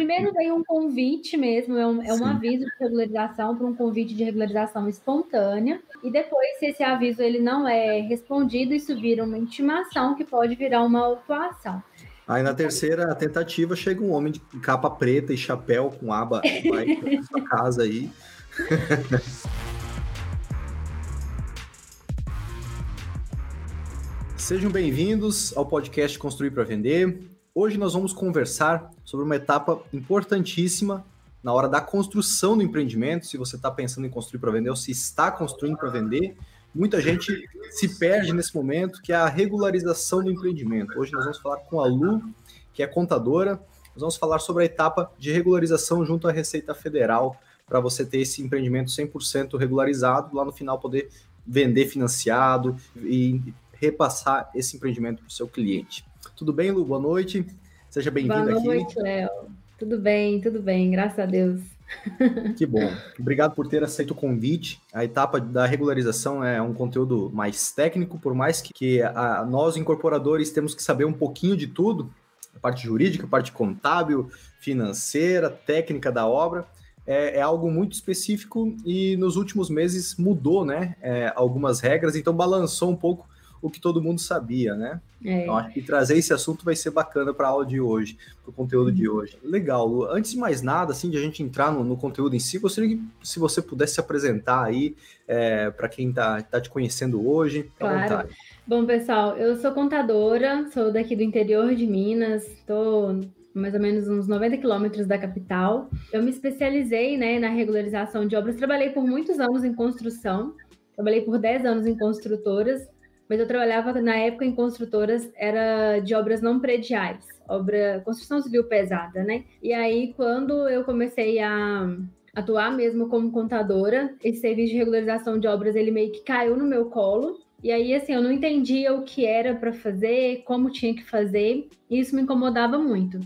primeiro vem um convite mesmo, é um, é um aviso de regularização para um convite de regularização espontânea. E depois, se esse aviso ele não é respondido, isso vira uma intimação que pode virar uma autuação. Aí na terceira tentativa chega um homem de capa preta e chapéu com aba vai pra sua casa aí. Sejam bem-vindos ao podcast Construir para Vender. Hoje nós vamos conversar sobre uma etapa importantíssima na hora da construção do empreendimento. Se você está pensando em construir para vender ou se está construindo para vender, muita gente se perde nesse momento, que é a regularização do empreendimento. Hoje nós vamos falar com a Lu, que é contadora. Nós vamos falar sobre a etapa de regularização junto à Receita Federal, para você ter esse empreendimento 100% regularizado, lá no final poder vender financiado e repassar esse empreendimento para o seu cliente. Tudo bem, Lu? Boa noite. Seja bem-vindo aqui. Boa noite, Léo. Tudo bem, tudo bem, graças a Deus. Que bom. Obrigado por ter aceito o convite. A etapa da regularização é um conteúdo mais técnico, por mais que, que a, nós, incorporadores, temos que saber um pouquinho de tudo, a parte jurídica, a parte contábil, financeira, técnica da obra. É, é, algo muito específico e nos últimos meses mudou, né? É, algumas regras, então balançou um pouco o que todo mundo sabia, né? É. Então, acho que trazer esse assunto vai ser bacana para a aula de hoje, para o conteúdo uhum. de hoje. Legal, Lu. Antes de mais nada, assim, de a gente entrar no, no conteúdo em si, gostaria que se você pudesse se apresentar aí é, para quem está tá te conhecendo hoje. Claro. Bom, pessoal, eu sou contadora, sou daqui do interior de Minas, estou mais ou menos uns 90 quilômetros da capital. Eu me especializei né, na regularização de obras, trabalhei por muitos anos em construção, trabalhei por 10 anos em construtoras, mas eu trabalhava na época em construtoras, era de obras não prediais, obra, construção civil pesada, né? E aí, quando eu comecei a atuar mesmo como contadora, esse serviço de regularização de obras, ele meio que caiu no meu colo, e aí, assim, eu não entendia o que era para fazer, como tinha que fazer, e isso me incomodava muito.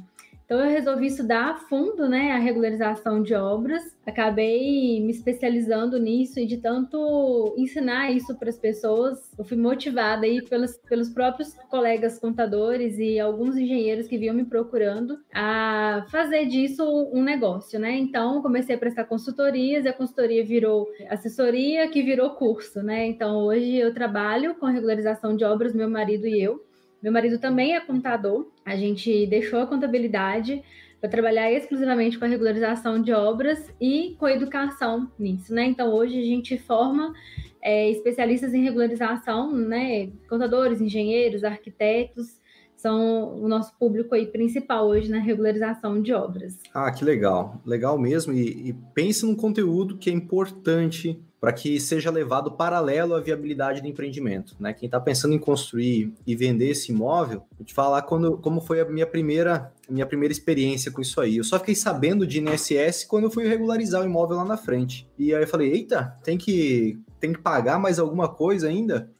Então eu resolvi estudar a fundo, né, a regularização de obras. Acabei me especializando nisso e de tanto ensinar isso para as pessoas, eu fui motivada aí pelos, pelos próprios colegas contadores e alguns engenheiros que vinham me procurando a fazer disso um negócio, né? Então comecei a prestar consultorias e a consultoria virou assessoria, que virou curso, né? Então hoje eu trabalho com regularização de obras, meu marido e eu. Meu marido também é contador. A gente deixou a contabilidade para trabalhar exclusivamente com a regularização de obras e com a educação nisso, né? Então hoje a gente forma é, especialistas em regularização, né? Contadores, engenheiros, arquitetos são o nosso público aí principal hoje na regularização de obras. Ah, que legal, legal mesmo. E, e pense num conteúdo que é importante para que seja levado paralelo à viabilidade do empreendimento. Né? Quem está pensando em construir e vender esse imóvel, vou te falar quando, como foi a minha primeira, minha primeira experiência com isso aí. Eu só fiquei sabendo de INSS quando eu fui regularizar o imóvel lá na frente. E aí eu falei, eita, tem que, tem que pagar mais alguma coisa ainda?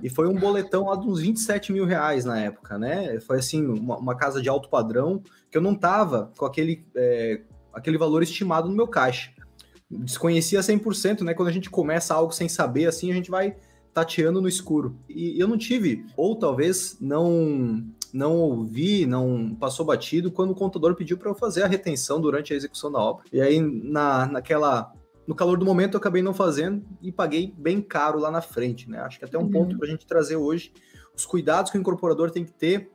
E foi um boletão lá de uns 27 mil reais na época, né? Foi assim, uma, uma casa de alto padrão que eu não tava com aquele, é, aquele valor estimado no meu caixa desconhecia 100%, né? Quando a gente começa algo sem saber, assim, a gente vai tateando no escuro. E eu não tive, ou talvez não não ouvi, não passou batido quando o contador pediu para eu fazer a retenção durante a execução da obra. E aí na naquela no calor do momento eu acabei não fazendo e paguei bem caro lá na frente, né? Acho que até um uhum. ponto para a gente trazer hoje os cuidados que o incorporador tem que ter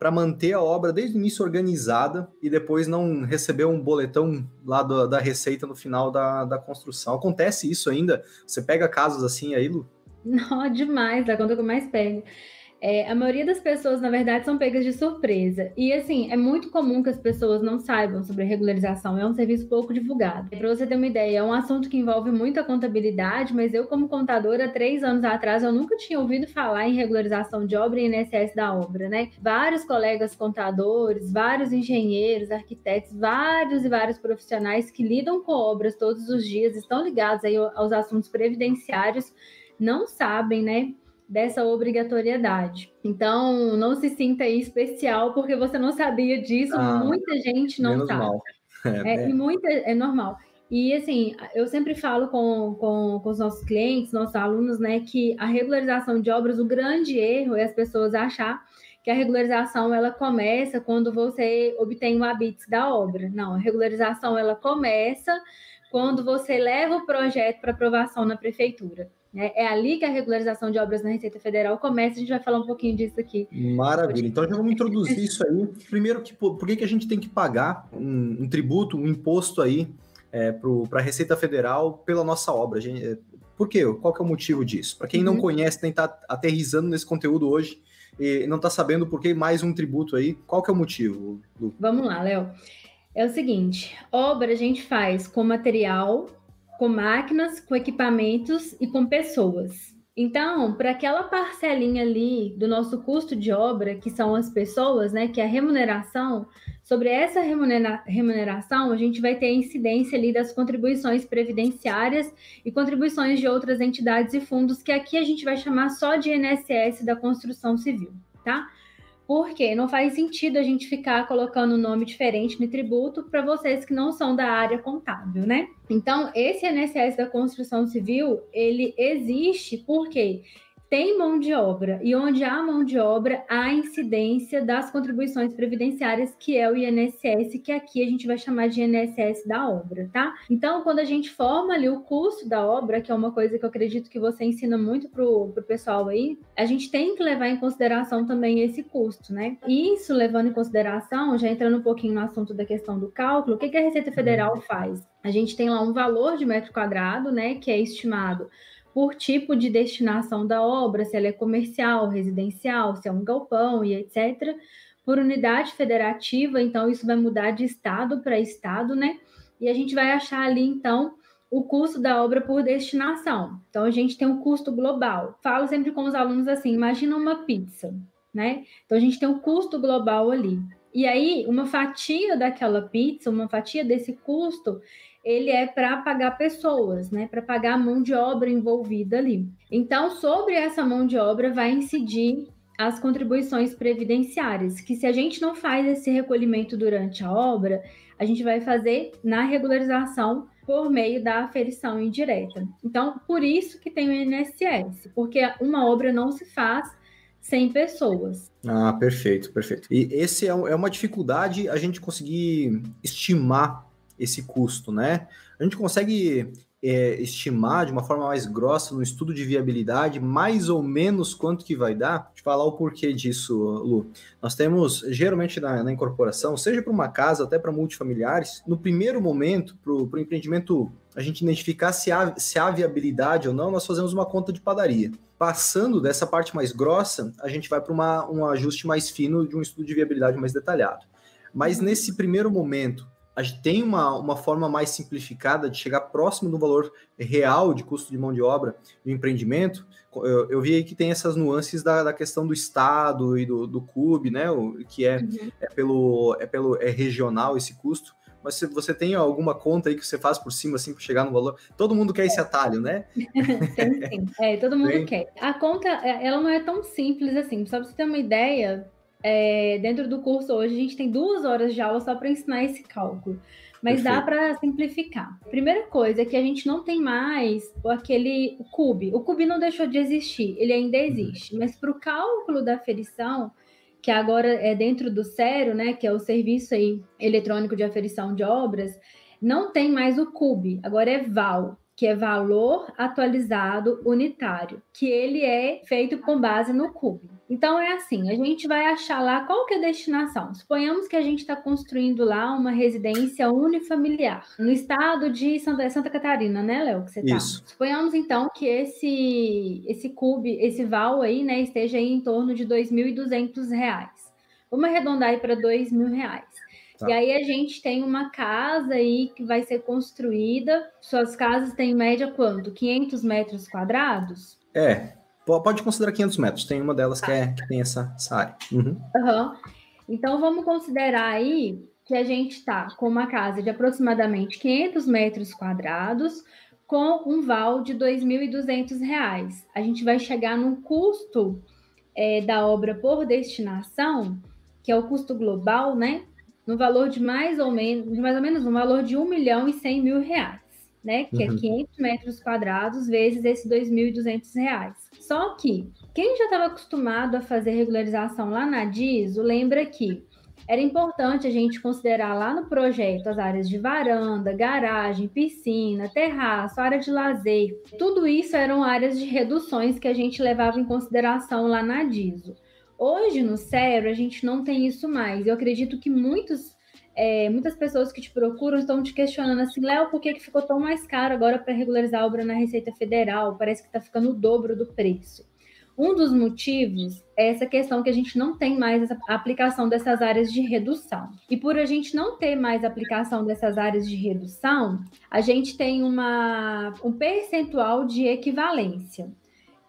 para manter a obra desde o início organizada e depois não receber um boletão lá do, da receita no final da, da construção. Acontece isso ainda? Você pega casos assim aí, Lu? Não, demais, é quando eu mais pego. É, a maioria das pessoas, na verdade, são pegas de surpresa. E, assim, é muito comum que as pessoas não saibam sobre regularização. É um serviço pouco divulgado. Para você ter uma ideia, é um assunto que envolve muita contabilidade, mas eu, como contadora, três anos atrás, eu nunca tinha ouvido falar em regularização de obra e INSS da obra, né? Vários colegas contadores, vários engenheiros, arquitetos, vários e vários profissionais que lidam com obras todos os dias, estão ligados aí aos assuntos previdenciários, não sabem, né? Dessa obrigatoriedade. Então, não se sinta aí especial porque você não sabia disso, ah, muita gente não sabe. Mal. É, é, e muita, é normal. E assim, eu sempre falo com, com, com os nossos clientes, nossos alunos, né, que a regularização de obras, o grande erro é as pessoas achar que a regularização ela começa quando você obtém o habite da obra. Não, a regularização ela começa quando você leva o projeto para aprovação na prefeitura. Né? É ali que a regularização de obras na Receita Federal começa, a gente vai falar um pouquinho disso aqui. Maravilha. Então já vamos introduzir isso aí. Primeiro, que, por que, que a gente tem que pagar um, um tributo, um imposto aí é, para a Receita Federal pela nossa obra? Gente, é, por quê? Qual que é o motivo disso? Para quem não uhum. conhece, nem está aterrizando nesse conteúdo hoje e não está sabendo por que mais um tributo aí, qual que é o motivo, Lu? Vamos lá, Léo. É o seguinte, obra a gente faz com material com máquinas, com equipamentos e com pessoas. Então, para aquela parcelinha ali do nosso custo de obra, que são as pessoas, né, que é a remuneração, sobre essa remunera remuneração, a gente vai ter a incidência ali das contribuições previdenciárias e contribuições de outras entidades e fundos, que aqui a gente vai chamar só de INSS da construção civil, tá? Porque não faz sentido a gente ficar colocando um nome diferente no tributo para vocês que não são da área contábil, né? Então, esse INSS da construção civil, ele existe porque tem mão de obra e onde há mão de obra há incidência das contribuições previdenciárias, que é o INSS, que aqui a gente vai chamar de INSS da obra, tá? Então, quando a gente forma ali o custo da obra, que é uma coisa que eu acredito que você ensina muito pro, pro pessoal aí, a gente tem que levar em consideração também esse custo, né? Isso levando em consideração, já entrando um pouquinho no assunto da questão do cálculo, o que, que a Receita Federal faz? A gente tem lá um valor de metro quadrado, né, que é estimado por tipo de destinação da obra, se ela é comercial, residencial, se é um galpão e etc. Por unidade federativa, então isso vai mudar de estado para estado, né? E a gente vai achar ali, então, o custo da obra por destinação. Então, a gente tem um custo global. Falo sempre com os alunos assim: imagina uma pizza, né? Então, a gente tem um custo global ali. E aí, uma fatia daquela pizza, uma fatia desse custo, ele é para pagar pessoas, né? Para pagar a mão de obra envolvida ali. Então, sobre essa mão de obra vai incidir as contribuições previdenciárias, que se a gente não faz esse recolhimento durante a obra, a gente vai fazer na regularização por meio da aferição indireta. Então, por isso que tem o INSS, porque uma obra não se faz sem pessoas. Ah, perfeito, perfeito. E esse é, é uma dificuldade a gente conseguir estimar esse custo, né? A gente consegue é, estimar de uma forma mais grossa no estudo de viabilidade mais ou menos quanto que vai dar? Te falar o porquê disso, Lu. Nós temos, geralmente na, na incorporação, seja para uma casa até para multifamiliares, no primeiro momento, para o empreendimento a gente identificar se há, se há viabilidade ou não, nós fazemos uma conta de padaria. Passando dessa parte mais grossa, a gente vai para um ajuste mais fino de um estudo de viabilidade mais detalhado. Mas nesse primeiro momento, a gente tem uma, uma forma mais simplificada de chegar próximo do valor real de custo de mão de obra do empreendimento. Eu, eu vi aí que tem essas nuances da, da questão do estado e do, do CUB, né? O, que é, uhum. é pelo é pelo é regional esse custo. Mas se você tem alguma conta aí que você faz por cima assim para chegar no valor, todo mundo quer esse atalho, né? sim. É, todo mundo Bem... quer. A conta, é, ela não é tão simples assim. Só para você ter uma ideia, é, dentro do curso hoje a gente tem duas horas de aula só para ensinar esse cálculo. Mas Perfeito. dá para simplificar. Primeira coisa é que a gente não tem mais aquele o CUB. O CUB não deixou de existir, ele ainda uhum. existe. Mas para o cálculo da aferição, que agora é dentro do SERO, né, que é o Serviço aí Eletrônico de Aferição de Obras, não tem mais o CUB, agora é VAL, que é Valor Atualizado Unitário, que ele é feito com base no CUB. Então é assim, a gente vai achar lá qual que é a destinação. Suponhamos que a gente está construindo lá uma residência unifamiliar no estado de Santa, Santa Catarina, né, Léo? Que você tá. Isso. Suponhamos então que esse esse cube, esse val aí, né, esteja aí em torno de R$ 2.200. Vamos arredondar aí para R$ 2.000. Tá. E aí a gente tem uma casa aí que vai ser construída. Suas casas têm em média quanto? 500 metros quadrados? É, Pode considerar 500 metros, tem uma delas que, é, que tem essa, essa área. Uhum. Uhum. Então, vamos considerar aí que a gente está com uma casa de aproximadamente 500 metros quadrados, com um val de R$ 2.200. A gente vai chegar num custo é, da obra por destinação, que é o custo global, né? No valor de mais ou menos, mais ou menos um valor de 1 milhão e 100 mil reais, né? Que é uhum. é 500 metros quadrados vezes esses R$ 2.200. Só que Quem já estava acostumado a fazer regularização lá na DISO, lembra que era importante a gente considerar lá no projeto as áreas de varanda, garagem, piscina, terraço, área de lazer. Tudo isso eram áreas de reduções que a gente levava em consideração lá na DISO. Hoje, no Cero, a gente não tem isso mais. Eu acredito que muitos, é, muitas pessoas que te procuram estão te questionando assim, Léo, por que, que ficou tão mais caro agora para regularizar a obra na Receita Federal? Parece que está ficando o dobro do preço. Um dos motivos é essa questão que a gente não tem mais a aplicação dessas áreas de redução. E por a gente não ter mais aplicação dessas áreas de redução, a gente tem uma, um percentual de equivalência.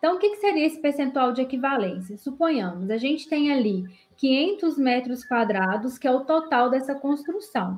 Então, o que, que seria esse percentual de equivalência? Suponhamos, a gente tem ali 500 metros quadrados, que é o total dessa construção.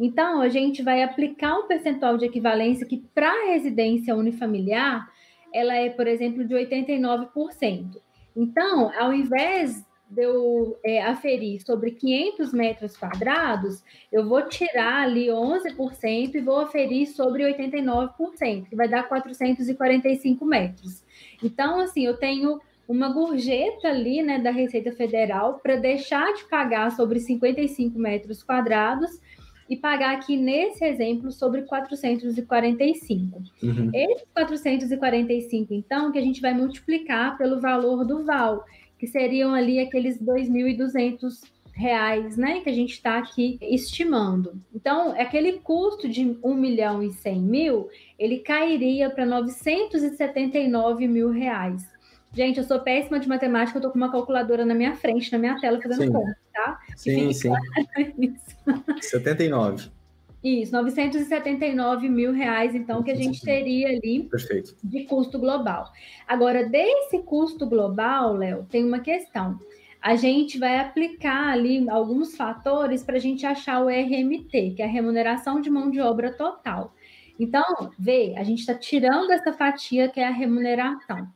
Então, a gente vai aplicar um percentual de equivalência que, para a residência unifamiliar, ela é, por exemplo, de 89%. Então, ao invés de eu é, aferir sobre 500 metros quadrados, eu vou tirar ali 11% e vou aferir sobre 89%, que vai dar 445 metros. Então, assim, eu tenho uma gorjeta ali, né, da Receita Federal para deixar de pagar sobre 55 metros quadrados e pagar aqui nesse exemplo sobre 445. Uhum. Esses 445, então, que a gente vai multiplicar pelo valor do VAL, que seriam ali aqueles 2.200 reais, né, que a gente está aqui estimando. Então, aquele custo de 1 milhão e 100 mil, ele cairia para 979 mil reais. Gente, eu sou péssima de matemática, eu tô com uma calculadora na minha frente, na minha tela, fazendo conta, tá? Sim, sim. 79. Isso, 979 mil reais, então, que a gente teria ali Perfeito. de custo global. Agora, desse custo global, Léo, tem uma questão. A gente vai aplicar ali alguns fatores para a gente achar o RMT, que é a remuneração de mão de obra total. Então, vê, a gente está tirando essa fatia que é a remuneração.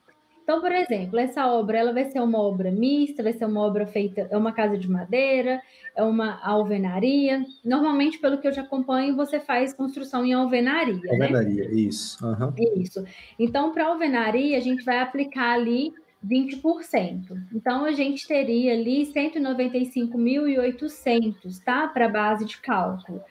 Então, por exemplo, essa obra ela vai ser uma obra mista, vai ser uma obra feita, é uma casa de madeira, é uma alvenaria. Normalmente, pelo que eu já acompanho, você faz construção em alvenaria. Né? Alvenaria, né? isso. Uhum. Isso. Então, para alvenaria, a gente vai aplicar ali 20%. Então, a gente teria ali 195.800, tá? Para base de cálculo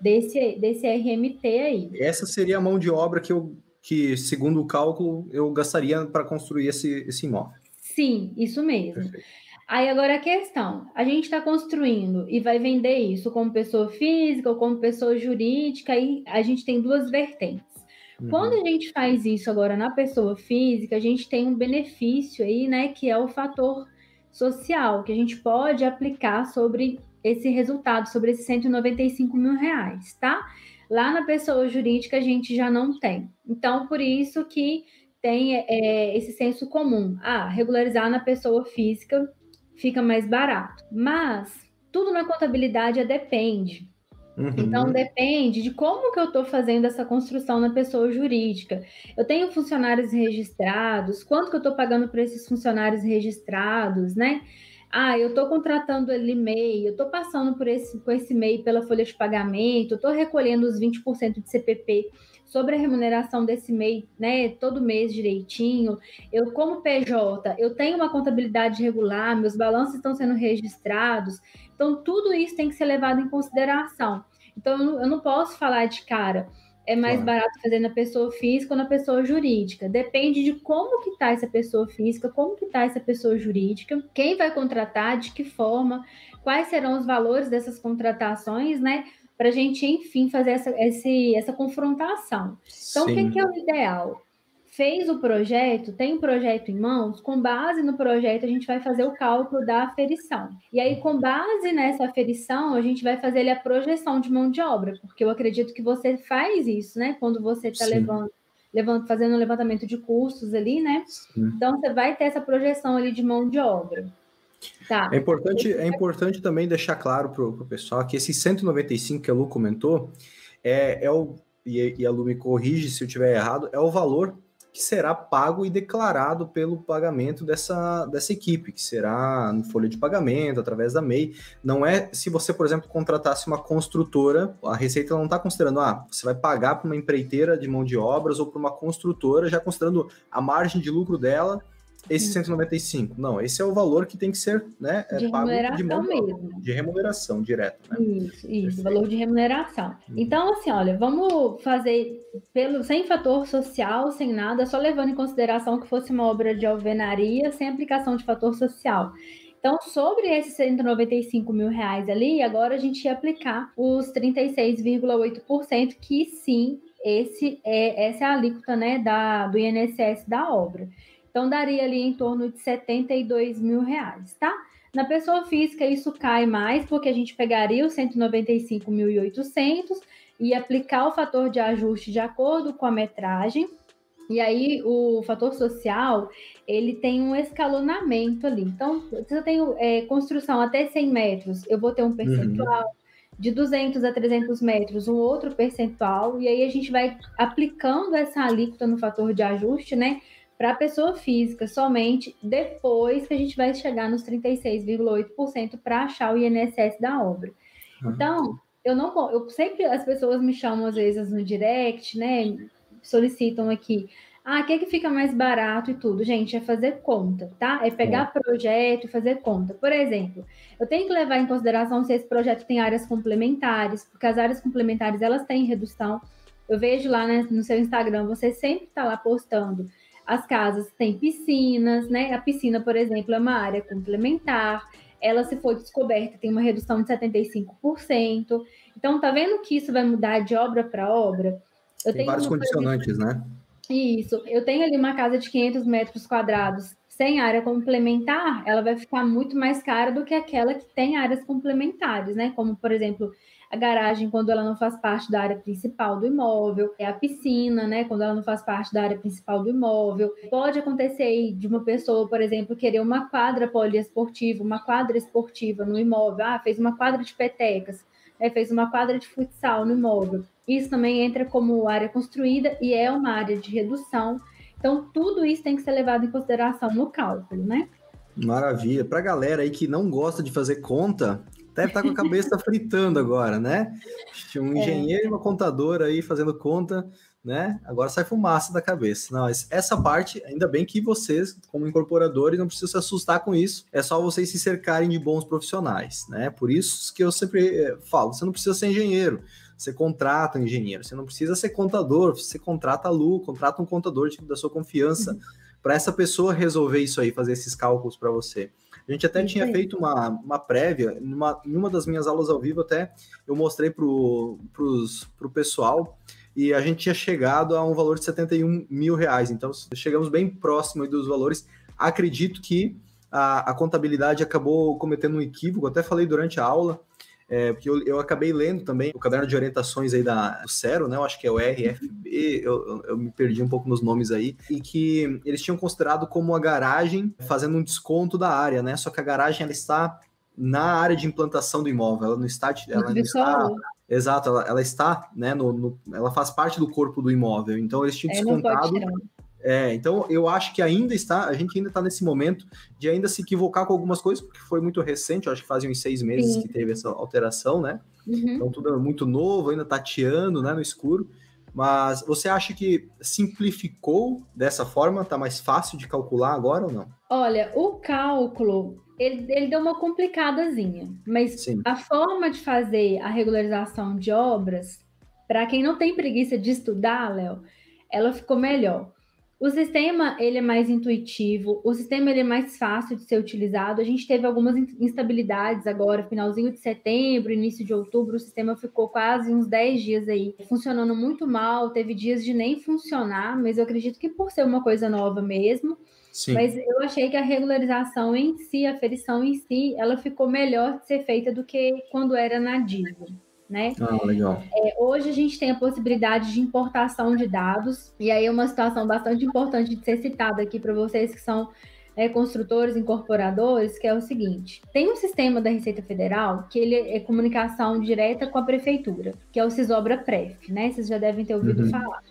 desse, desse RMT aí. Essa seria a mão de obra que eu que, segundo o cálculo, eu gastaria para construir esse, esse imóvel. Sim, isso mesmo. Perfeito. Aí agora a questão, a gente está construindo e vai vender isso como pessoa física ou como pessoa jurídica, aí a gente tem duas vertentes. Uhum. Quando a gente faz isso agora na pessoa física, a gente tem um benefício aí, né, que é o fator social, que a gente pode aplicar sobre esse resultado, sobre esses 195 mil reais, tá? Lá na pessoa jurídica a gente já não tem. Então, por isso que tem é, esse senso comum. Ah, regularizar na pessoa física fica mais barato. Mas tudo na contabilidade é depende. Uhum. Então depende de como que eu estou fazendo essa construção na pessoa jurídica. Eu tenho funcionários registrados, quanto que eu estou pagando para esses funcionários registrados, né? Ah, eu estou contratando ali MEI, eu estou passando por esse, por esse MEI pela folha de pagamento, estou recolhendo os 20% de CPP sobre a remuneração desse MEI, né, todo mês direitinho. Eu, como PJ, eu tenho uma contabilidade regular, meus balanços estão sendo registrados. Então, tudo isso tem que ser levado em consideração. Então, eu não posso falar de cara, é mais claro. barato fazer na pessoa física ou na pessoa jurídica. Depende de como que está essa pessoa física, como que está essa pessoa jurídica, quem vai contratar, de que forma, quais serão os valores dessas contratações, né? Para a gente, enfim, fazer essa, esse, essa confrontação. Então, Sim. o que, que é o ideal? Fez o projeto, tem o projeto em mãos, com base no projeto a gente vai fazer o cálculo da aferição. E aí, com base nessa aferição, a gente vai fazer ali, a projeção de mão de obra, porque eu acredito que você faz isso, né? Quando você está levando, levando, fazendo um levantamento de custos ali, né? Sim. Então, você vai ter essa projeção ali de mão de obra. Tá. É importante, é importante também deixar claro para o pessoal que esse 195 que a Lu comentou é, é o, e, e a Lu me corrige se eu estiver errado, é o valor que será pago e declarado pelo pagamento dessa, dessa equipe, que será no folha de pagamento, através da MEI. Não é se você, por exemplo, contratasse uma construtora, a Receita não está considerando, ah, você vai pagar para uma empreiteira de mão de obras ou para uma construtora, já considerando a margem de lucro dela esse 195. Não, esse é o valor que tem que ser né, é de pago remuneração de mão, mesmo. De remuneração direta. Né? Isso, isso, valor de remuneração. Uhum. Então, assim, olha, vamos fazer pelo sem fator social, sem nada, só levando em consideração que fosse uma obra de alvenaria, sem aplicação de fator social. Então, sobre esses 195 mil reais ali, agora a gente ia aplicar os 36,8%, que sim, esse é, essa é a alíquota né, da, do INSS da obra. Então, daria ali em torno de 72 mil reais, tá? Na pessoa física, isso cai mais, porque a gente pegaria os 195.800 e aplicar o fator de ajuste de acordo com a metragem. E aí, o fator social, ele tem um escalonamento ali. Então, se eu tenho é, construção até 100 metros, eu vou ter um uhum. percentual. Uhum. De 200 a 300 metros, um outro percentual, e aí a gente vai aplicando essa alíquota no fator de ajuste, né? Para a pessoa física somente depois que a gente vai chegar nos 36,8% para achar o INSS da obra. Uhum. Então, eu não eu sempre as pessoas me chamam às vezes no direct, né? Solicitam aqui. Ah, o que, é que fica mais barato e tudo? Gente, é fazer conta, tá? É pegar é. projeto e fazer conta. Por exemplo, eu tenho que levar em consideração se esse projeto tem áreas complementares, porque as áreas complementares elas têm redução. Eu vejo lá né, no seu Instagram, você sempre está lá postando as casas têm piscinas, né? A piscina, por exemplo, é uma área complementar. Ela, se for descoberta, tem uma redução de 75%. Então, tá vendo que isso vai mudar de obra para obra? Eu tem vários condicionantes, né? Isso. Eu tenho ali uma casa de 500 metros quadrados sem área complementar, ela vai ficar muito mais cara do que aquela que tem áreas complementares, né? Como, por exemplo, a garagem quando ela não faz parte da área principal do imóvel, é a piscina, né, quando ela não faz parte da área principal do imóvel. Pode acontecer de uma pessoa, por exemplo, querer uma quadra poliesportiva, uma quadra esportiva no imóvel, ah, fez uma quadra de petecas, né, fez uma quadra de futsal no imóvel. Isso também entra como área construída e é uma área de redução. Então, tudo isso tem que ser levado em consideração no cálculo, né? Maravilha. Para a galera aí que não gosta de fazer conta, deve estar tá com a cabeça fritando agora, né? Um é. engenheiro e uma contadora aí fazendo conta, né? Agora sai fumaça da cabeça. Não, essa parte, ainda bem que vocês, como incorporadores, não precisam se assustar com isso. É só vocês se cercarem de bons profissionais, né? Por isso que eu sempre eh, falo, você não precisa ser engenheiro. Você contrata um engenheiro, você não precisa ser contador, você contrata a Lu, contrata um contador tipo, da sua confiança uhum. Para essa pessoa resolver isso aí, fazer esses cálculos para você. A gente até tinha feito uma, uma prévia, numa, em uma das minhas aulas ao vivo, até eu mostrei para o pessoal e a gente tinha chegado a um valor de 71 mil reais. Então, chegamos bem próximo dos valores. Acredito que a, a contabilidade acabou cometendo um equívoco, até falei durante a aula, é, porque eu, eu, acabei lendo também o caderno de orientações aí da, do CERO, né? Eu acho que é o RFB, eu, eu, me perdi um pouco nos nomes aí, e que eles tinham considerado como a garagem fazendo um desconto da área, né? Só que a garagem ela está na área de implantação do imóvel, ela não está. Ela não está exato, ela, ela está, né? No, no, ela faz parte do corpo do imóvel, então eles tinham é, descontado. É, então eu acho que ainda está, a gente ainda está nesse momento de ainda se equivocar com algumas coisas, porque foi muito recente, acho que fazem uns seis meses Sim. que teve essa alteração, né? Uhum. Então tudo é muito novo, ainda tateando, né, no escuro. Mas você acha que simplificou dessa forma? Está mais fácil de calcular agora ou não? Olha, o cálculo ele, ele deu uma complicadazinha, mas Sim. a forma de fazer a regularização de obras, para quem não tem preguiça de estudar, Léo, ela ficou melhor. O sistema ele é mais intuitivo, o sistema ele é mais fácil de ser utilizado. A gente teve algumas instabilidades agora, finalzinho de setembro, início de outubro, o sistema ficou quase uns 10 dias aí funcionando muito mal, teve dias de nem funcionar, mas eu acredito que por ser uma coisa nova mesmo. Sim. Mas eu achei que a regularização em si, a ferição em si, ela ficou melhor de ser feita do que quando era na DIVA né? Ah, legal. É, hoje a gente tem a possibilidade de importação de dados, e aí é uma situação bastante importante de ser citada aqui para vocês que são é, construtores, incorporadores, que é o seguinte: tem um sistema da Receita Federal que ele é comunicação direta com a prefeitura, que é o Cisobra Pref, né? Vocês já devem ter ouvido uhum. falar.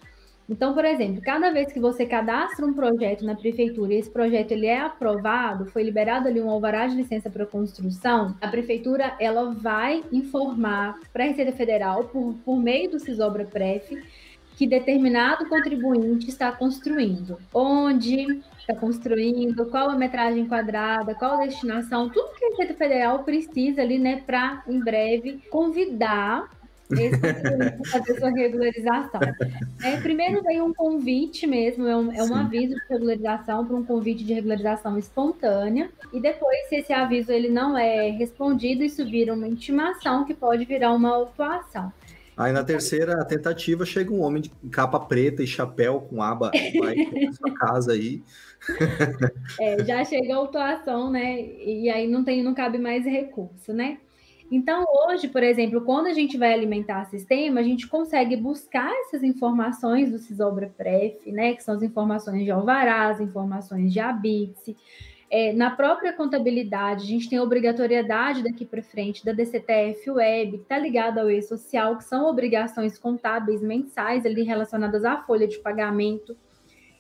Então, por exemplo, cada vez que você cadastra um projeto na prefeitura e esse projeto ele é aprovado, foi liberado ali um alvará de licença para construção, a prefeitura ela vai informar para a Receita Federal por, por meio do Cisobra Pref que determinado contribuinte está construindo, onde está construindo, qual a metragem quadrada, qual a destinação, tudo que a Receita Federal precisa ali, né, para em breve convidar esse para fazer sua regularização. É, primeiro veio um convite mesmo, é um, é um aviso de regularização para um convite de regularização espontânea, e depois, se esse aviso ele não é respondido, isso vira uma intimação que pode virar uma autuação. Aí na terceira tentativa chega um homem de capa preta e chapéu com aba vai sua casa aí. É, já chega a autuação, né? E aí não tem, não cabe mais recurso, né? Então, hoje, por exemplo, quando a gente vai alimentar sistema, a gente consegue buscar essas informações do Cisobra Pref, né, que são as informações de alvarás, informações de habite. É, na própria contabilidade, a gente tem a obrigatoriedade daqui para frente da DCTF Web, que está ligada ao e-social, que são obrigações contábeis mensais ali relacionadas à folha de pagamento.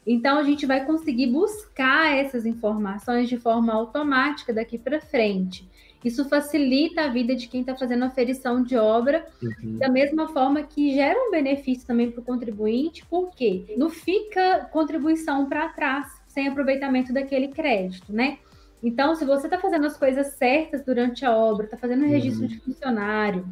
Então, a gente vai conseguir buscar essas informações de forma automática daqui para frente. Isso facilita a vida de quem está fazendo a ferição de obra, uhum. da mesma forma que gera um benefício também para o contribuinte, porque não fica contribuição para trás, sem aproveitamento daquele crédito, né? Então, se você está fazendo as coisas certas durante a obra, está fazendo o registro uhum. de funcionário,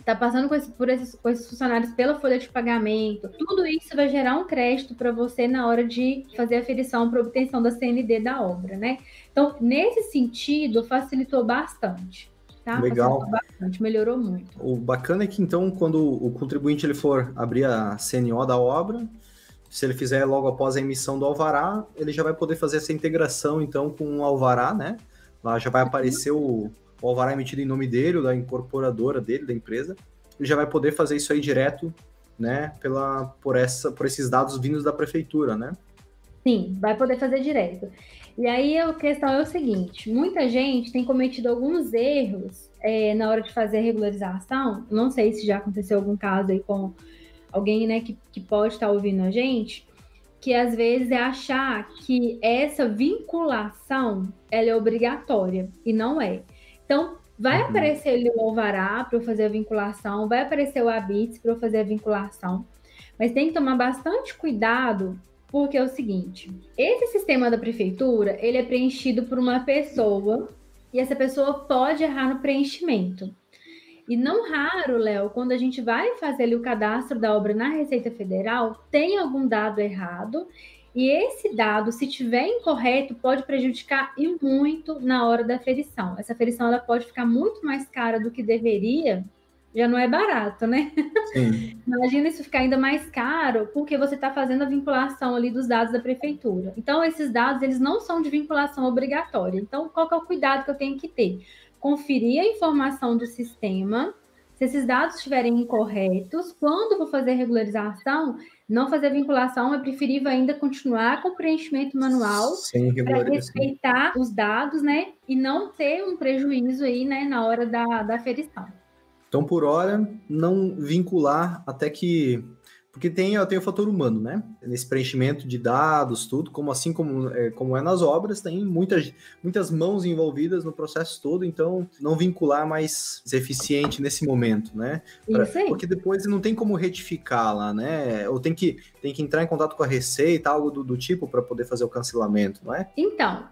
está passando com esse, por esses, com esses funcionários pela folha de pagamento, tudo isso vai gerar um crédito para você na hora de fazer a ferição para obtenção da CND da obra, né? Então, nesse sentido, facilitou bastante. Tá? Legal. Facilitou bastante, melhorou muito. O bacana é que, então, quando o contribuinte ele for abrir a CNO da obra, se ele fizer logo após a emissão do alvará, ele já vai poder fazer essa integração, então, com o alvará, né? Lá já vai aparecer o, o alvará emitido em nome dele, da incorporadora dele, da empresa. Ele já vai poder fazer isso aí direto, né? Pela, por, essa, por esses dados vindos da prefeitura, né? Sim, vai poder fazer direto. E aí a questão é o seguinte: muita gente tem cometido alguns erros é, na hora de fazer a regularização. Não sei se já aconteceu algum caso aí com alguém né, que, que pode estar ouvindo a gente, que às vezes é achar que essa vinculação ela é obrigatória e não é. Então, vai uhum. aparecer ali o alvará para eu fazer a vinculação, vai aparecer o habits para eu fazer a vinculação, mas tem que tomar bastante cuidado porque é o seguinte, esse sistema da prefeitura, ele é preenchido por uma pessoa e essa pessoa pode errar no preenchimento. E não raro, Léo, quando a gente vai fazer ali o cadastro da obra na Receita Federal, tem algum dado errado e esse dado, se tiver incorreto, pode prejudicar e muito na hora da ferição. Essa ferição ela pode ficar muito mais cara do que deveria já não é barato, né? Sim. Imagina isso ficar ainda mais caro, porque você está fazendo a vinculação ali dos dados da prefeitura. Então, esses dados, eles não são de vinculação obrigatória. Então, qual é o cuidado que eu tenho que ter? Conferir a informação do sistema, se esses dados estiverem incorretos, quando vou fazer regularização, não fazer vinculação, é preferível ainda continuar com o preenchimento manual para respeitar os dados, né? E não ter um prejuízo aí, né, na hora da, da ferição. Então, por hora, não vincular até que. Porque tem, tem o fator humano, né? Nesse preenchimento de dados, tudo, como assim como é, como é nas obras, tem muitas, muitas mãos envolvidas no processo todo, então não vincular mais eficiente nesse momento, né? Pra. Porque depois não tem como retificar lá, né? Ou tem que, tem que entrar em contato com a Receita, algo do, do tipo, para poder fazer o cancelamento, não é? Então,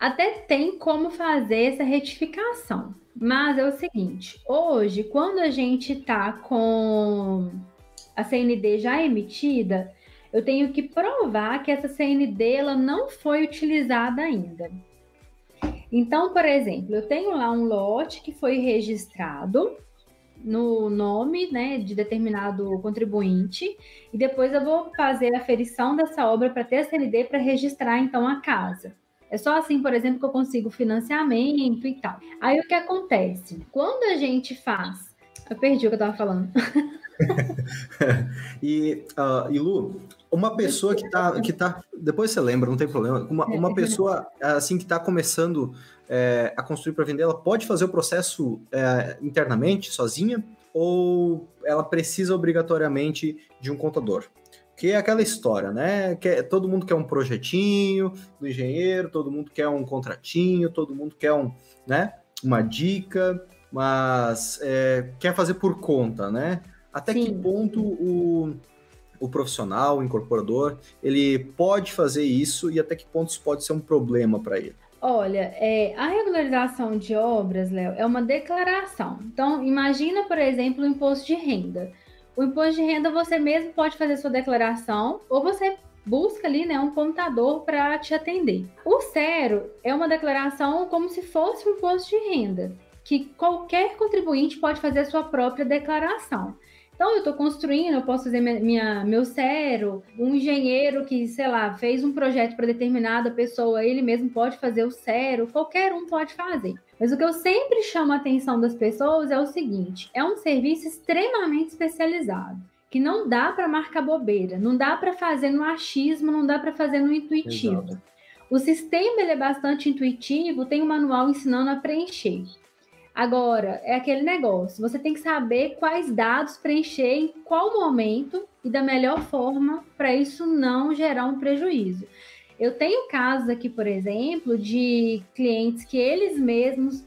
até tem como fazer essa retificação. Mas é o seguinte, hoje, quando a gente está com a CND já emitida, eu tenho que provar que essa CND ela não foi utilizada ainda. Então, por exemplo, eu tenho lá um lote que foi registrado no nome né, de determinado contribuinte, e depois eu vou fazer a ferição dessa obra para ter a CND para registrar então a casa. É só assim, por exemplo, que eu consigo financiamento e tal. Aí o que acontece? Quando a gente faz. Eu perdi o que eu estava falando. e, uh, e Lu, uma pessoa que tá, que tá. Depois você lembra, não tem problema. Uma, uma pessoa assim que está começando é, a construir para vender, ela pode fazer o processo é, internamente, sozinha, ou ela precisa obrigatoriamente de um contador? que é aquela história, né? Que é, todo mundo quer um projetinho do engenheiro, todo mundo quer um contratinho, todo mundo quer um, né? Uma dica, mas é, quer fazer por conta, né? Até Sim. que ponto o, o profissional, o incorporador, ele pode fazer isso e até que ponto isso pode ser um problema para ele? Olha, é, a regularização de obras, Léo, é uma declaração. Então, imagina, por exemplo, o imposto de renda. O imposto de renda você mesmo pode fazer sua declaração ou você busca ali né, um contador para te atender. O CERO é uma declaração como se fosse um imposto de renda, que qualquer contribuinte pode fazer a sua própria declaração. Então, eu estou construindo, eu posso fazer minha, meu CERO, um engenheiro que, sei lá, fez um projeto para determinada pessoa, ele mesmo pode fazer o CERO, qualquer um pode fazer. Mas o que eu sempre chamo a atenção das pessoas é o seguinte: é um serviço extremamente especializado, que não dá para marcar bobeira, não dá para fazer no achismo, não dá para fazer no intuitivo. Exato. O sistema ele é bastante intuitivo, tem um manual ensinando a preencher. Agora, é aquele negócio, você tem que saber quais dados preencher em qual momento e da melhor forma para isso não gerar um prejuízo. Eu tenho casos aqui, por exemplo, de clientes que eles mesmos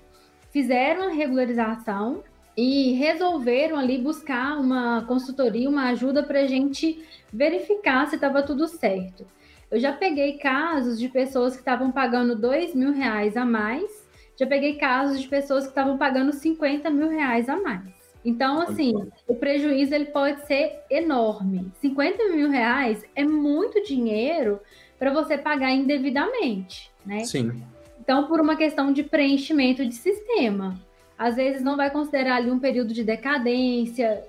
fizeram a regularização e resolveram ali buscar uma consultoria, uma ajuda para a gente verificar se estava tudo certo. Eu já peguei casos de pessoas que estavam pagando dois mil reais a mais já peguei casos de pessoas que estavam pagando 50 mil reais a mais. Então, assim, o prejuízo ele pode ser enorme. 50 mil reais é muito dinheiro para você pagar indevidamente, né? Sim. Então, por uma questão de preenchimento de sistema. Às vezes não vai considerar ali um período de decadência,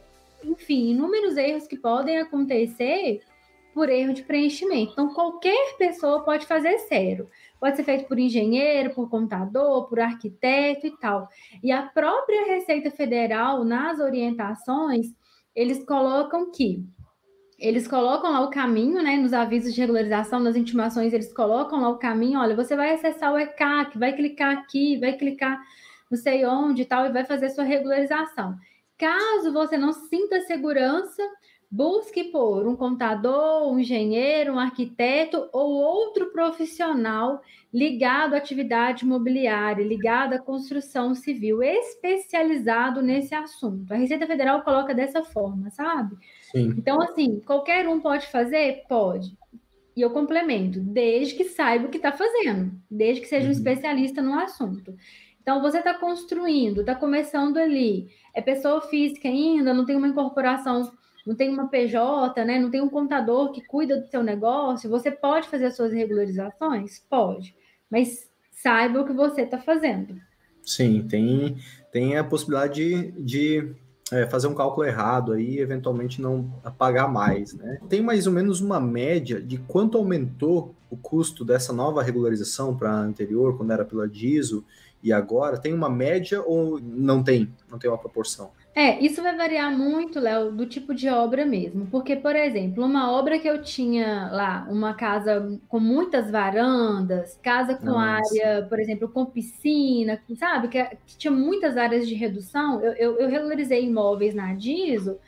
enfim, inúmeros erros que podem acontecer por erro de preenchimento. Então, qualquer pessoa pode fazer zero. Pode ser feito por engenheiro, por contador, por arquiteto e tal. E a própria Receita Federal, nas orientações, eles colocam que eles colocam lá o caminho, né? Nos avisos de regularização, nas intimações, eles colocam lá o caminho. Olha, você vai acessar o ECAC, vai clicar aqui, vai clicar não sei onde e tal, e vai fazer sua regularização. Caso você não sinta segurança, Busque por um contador, um engenheiro, um arquiteto ou outro profissional ligado à atividade imobiliária, ligado à construção civil, especializado nesse assunto. A Receita Federal coloca dessa forma, sabe? Sim. Então, assim, qualquer um pode fazer? Pode. E eu complemento, desde que saiba o que está fazendo, desde que seja um uhum. especialista no assunto. Então, você está construindo, está começando ali, é pessoa física ainda, não tem uma incorporação não tem uma PJ, né? Não tem um contador que cuida do seu negócio, você pode fazer as suas regularizações? Pode, mas saiba o que você está fazendo. Sim, tem, tem a possibilidade de, de é, fazer um cálculo errado aí, eventualmente não pagar mais, né? Tem mais ou menos uma média de quanto aumentou o custo dessa nova regularização para a anterior, quando era pela DISO, e agora? Tem uma média ou não tem? Não tem uma proporção? É, isso vai variar muito, Léo, do tipo de obra mesmo. Porque, por exemplo, uma obra que eu tinha lá, uma casa com muitas varandas, casa com Nossa. área, por exemplo, com piscina, sabe? Que, que tinha muitas áreas de redução. Eu, eu, eu, regularizei imóveis na DISO,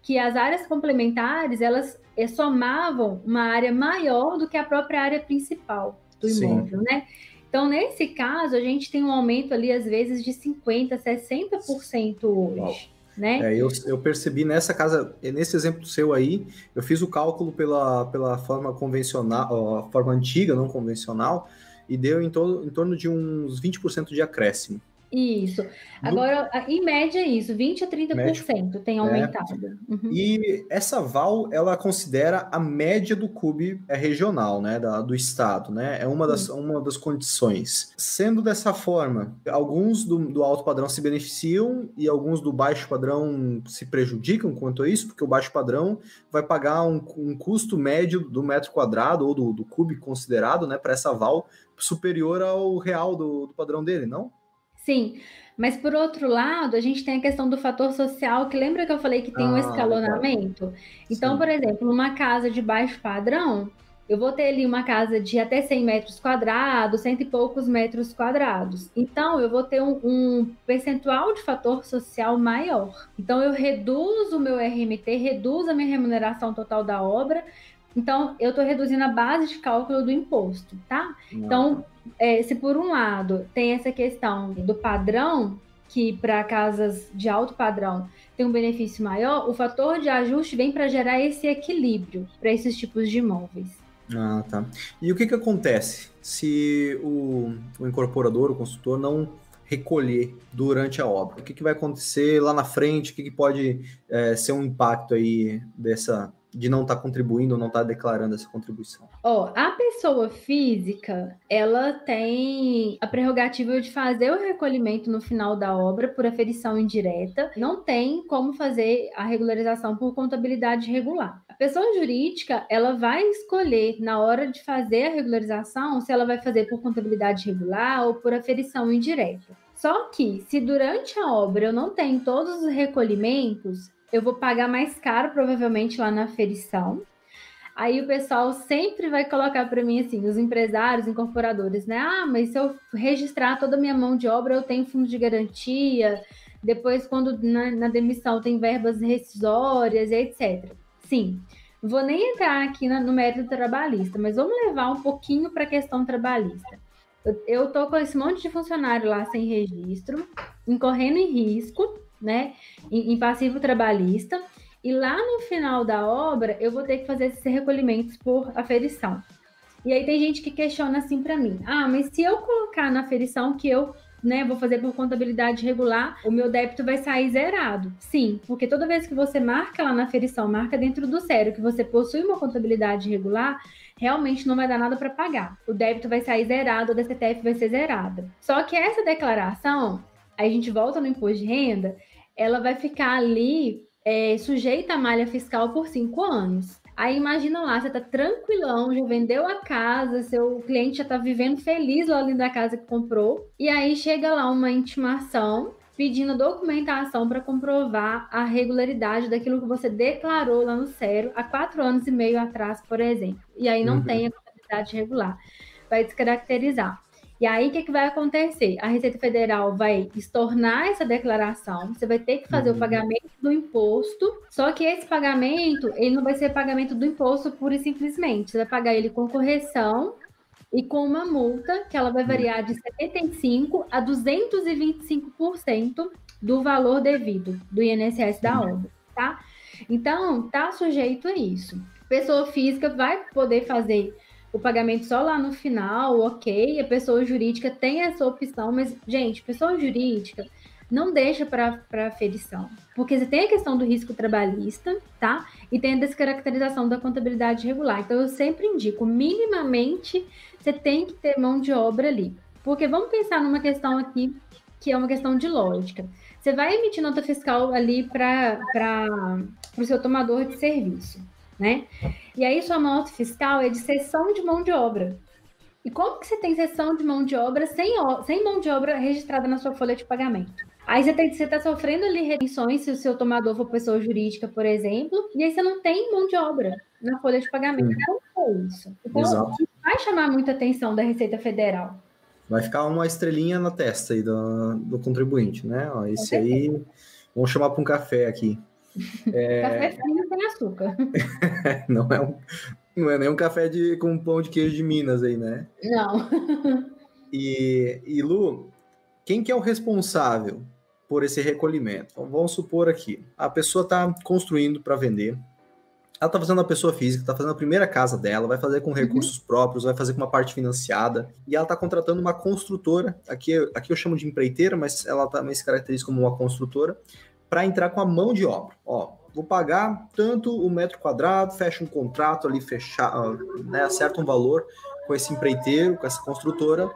que as áreas complementares, elas eh, somavam uma área maior do que a própria área principal do imóvel, Sim. né? Então, nesse caso, a gente tem um aumento ali, às vezes, de 50%, 60% hoje né? É, eu, eu percebi nessa casa, nesse exemplo seu aí, eu fiz o cálculo pela, pela forma convencional, forma antiga, não convencional, e deu em, todo, em torno de uns 20% de acréscimo. Isso. Agora, em média, é isso, 20 a 30% médio. tem é. aumentado. É. Uhum. E essa VAL, ela considera a média do CUB é regional, né, da, do estado, né? É uma das, uma das condições. Sendo dessa forma, alguns do, do alto padrão se beneficiam e alguns do baixo padrão se prejudicam quanto a isso, porque o baixo padrão vai pagar um, um custo médio do metro quadrado ou do, do CUB considerado, né, para essa VAL superior ao real do, do padrão dele, não? Sim, mas por outro lado, a gente tem a questão do fator social, que lembra que eu falei que tem ah, um escalonamento? Então, Sim. por exemplo, numa casa de baixo padrão, eu vou ter ali uma casa de até 100 metros quadrados, cento e poucos metros quadrados. Então, eu vou ter um, um, percentual de fator social maior. Então, eu reduzo o meu RMT, reduzo a minha remuneração total da obra. Então, eu estou reduzindo a base de cálculo do imposto, tá? Então, é, se por um lado tem essa questão do padrão, que para casas de alto padrão tem um benefício maior, o fator de ajuste vem para gerar esse equilíbrio para esses tipos de imóveis. Ah, tá. E o que, que acontece se o, o incorporador, o consultor, não recolher durante a obra? O que, que vai acontecer lá na frente? O que, que pode é, ser um impacto aí dessa de não estar tá contribuindo ou não estar tá declarando essa contribuição? Ó, oh, a pessoa física, ela tem a prerrogativa de fazer o recolhimento no final da obra por aferição indireta. Não tem como fazer a regularização por contabilidade regular. A pessoa jurídica, ela vai escolher na hora de fazer a regularização se ela vai fazer por contabilidade regular ou por aferição indireta. Só que, se durante a obra eu não tenho todos os recolhimentos, eu vou pagar mais caro, provavelmente, lá na ferição. Aí o pessoal sempre vai colocar para mim assim, os empresários, incorporadores, né? Ah, mas se eu registrar toda a minha mão de obra, eu tenho fundo de garantia. Depois, quando na, na demissão tem verbas rescisórias, etc. Sim, vou nem entrar aqui no mérito trabalhista, mas vamos levar um pouquinho para a questão trabalhista. Eu, eu tô com esse monte de funcionário lá sem registro, incorrendo em risco, né, em, em passivo trabalhista, e lá no final da obra eu vou ter que fazer esses recolhimentos por aferição. E aí tem gente que questiona assim para mim: "Ah, mas se eu colocar na aferição que eu né, vou fazer por contabilidade regular, o meu débito vai sair zerado. Sim, porque toda vez que você marca lá na aferição, marca dentro do sério que você possui uma contabilidade regular, realmente não vai dar nada para pagar. O débito vai sair zerado, a DCTF vai ser zerada. Só que essa declaração, aí a gente volta no imposto de renda, ela vai ficar ali é, sujeita à malha fiscal por cinco anos. Aí imagina lá, você tá tranquilão, já vendeu a casa, seu cliente já tá vivendo feliz lá dentro da casa que comprou, e aí chega lá uma intimação pedindo documentação para comprovar a regularidade daquilo que você declarou lá no Cero há quatro anos e meio atrás, por exemplo. E aí não uhum. tem a contabilidade regular. Vai descaracterizar. E aí, o que, que vai acontecer? A Receita Federal vai estornar essa declaração, você vai ter que fazer uhum. o pagamento do imposto, só que esse pagamento, ele não vai ser pagamento do imposto pura e simplesmente, você vai pagar ele com correção e com uma multa que ela vai variar de 75% a 225% do valor devido do INSS da uhum. obra, tá? Então, tá sujeito a isso. Pessoa física vai poder fazer o pagamento só lá no final, ok, a pessoa jurídica tem essa opção, mas, gente, pessoa jurídica não deixa para aferição, porque você tem a questão do risco trabalhista, tá? E tem a descaracterização da contabilidade regular. Então, eu sempre indico, minimamente, você tem que ter mão de obra ali. Porque vamos pensar numa questão aqui que é uma questão de lógica. Você vai emitir nota fiscal ali para o seu tomador de serviço né? E aí sua nota fiscal é de cessão de mão de obra. E como que você tem cessão de mão de obra sem, sem mão de obra registrada na sua folha de pagamento? Aí você está sofrendo ali retenções se o seu tomador for pessoa jurídica, por exemplo, e aí você não tem mão de obra na folha de pagamento. Hum. Como é isso? Então, Exato. vai chamar muita atenção da Receita Federal. Vai ficar uma estrelinha na testa aí do, do contribuinte, né? Ó, esse aí, vamos chamar para um café aqui. É... Café frio sem açúcar. não, é um, não é nem um café de, com pão de queijo de Minas aí, né? Não. e, e Lu, quem que é o responsável por esse recolhimento? Então, vamos supor aqui, a pessoa está construindo para vender, ela está fazendo a pessoa física, está fazendo a primeira casa dela, vai fazer com uhum. recursos uhum. próprios, vai fazer com uma parte financiada, e ela está contratando uma construtora, aqui, aqui eu chamo de empreiteira, mas ela também se caracteriza como uma construtora, para entrar com a mão de obra. Ó, vou pagar tanto o metro quadrado, fecha um contrato ali, fechar, né, acerta um valor com esse empreiteiro, com essa construtora,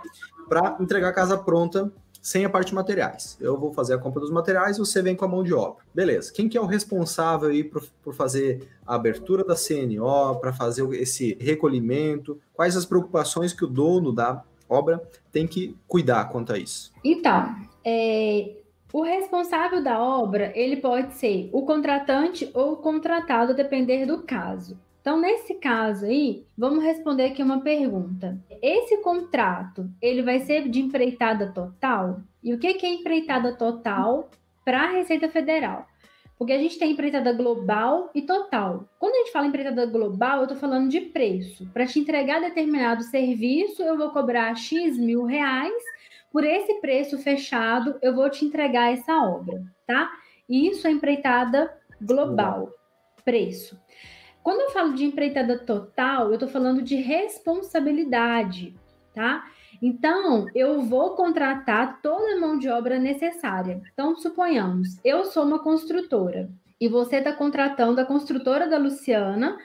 para entregar a casa pronta sem a parte de materiais. Eu vou fazer a compra dos materiais, você vem com a mão de obra. Beleza. Quem que é o responsável aí por, por fazer a abertura da CNO, para fazer esse recolhimento? Quais as preocupações que o dono da obra tem que cuidar quanto a isso? Então, é, o responsável da obra, ele pode ser o contratante ou o contratado, depender do caso. Então, nesse caso aí, vamos responder aqui uma pergunta. Esse contrato, ele vai ser de empreitada total? E o que é empreitada total para a Receita Federal? Porque a gente tem empreitada global e total. Quando a gente fala empreitada global, eu estou falando de preço. Para te entregar determinado serviço, eu vou cobrar X mil reais por esse preço fechado, eu vou te entregar essa obra, tá? E isso é empreitada global, preço. Quando eu falo de empreitada total, eu estou falando de responsabilidade, tá? Então, eu vou contratar toda a mão de obra necessária. Então, suponhamos, eu sou uma construtora e você está contratando a construtora da Luciana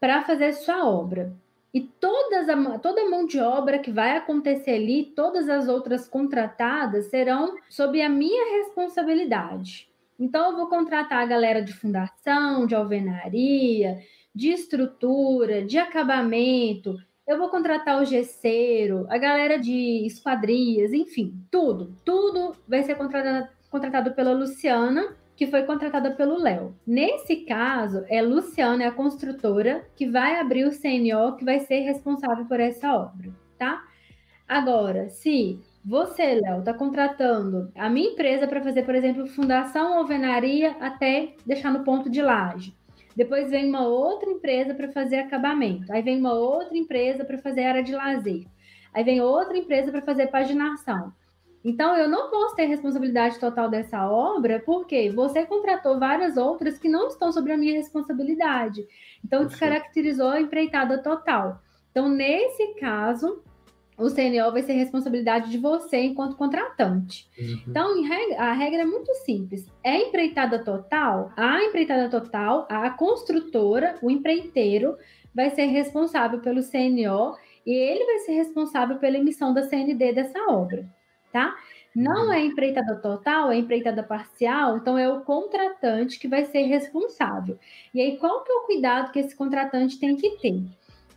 para fazer sua obra. E todas a, toda a mão de obra que vai acontecer ali, todas as outras contratadas serão sob a minha responsabilidade. Então, eu vou contratar a galera de fundação, de alvenaria, de estrutura, de acabamento. Eu vou contratar o gesseiro, a galera de esquadrias, enfim, tudo. Tudo vai ser contratado, contratado pela Luciana que foi contratada pelo Léo. Nesse caso, é Luciana, é a construtora, que vai abrir o CNO, que vai ser responsável por essa obra, tá? Agora, se você, Léo, está contratando a minha empresa para fazer, por exemplo, fundação alvenaria até deixar no ponto de laje. Depois vem uma outra empresa para fazer acabamento. Aí vem uma outra empresa para fazer área de lazer. Aí vem outra empresa para fazer paginação. Então, eu não posso ter responsabilidade total dessa obra, porque você contratou várias outras que não estão sobre a minha responsabilidade. Então, descaracterizou a empreitada total. Então, nesse caso, o CNO vai ser responsabilidade de você enquanto contratante. Uhum. Então, a regra é muito simples. É empreitada total? A empreitada total, a construtora, o empreiteiro, vai ser responsável pelo CNO e ele vai ser responsável pela emissão da CND dessa obra tá? Não uhum. é empreitada total, é empreitada parcial, então é o contratante que vai ser responsável. E aí, qual que é o cuidado que esse contratante tem que ter?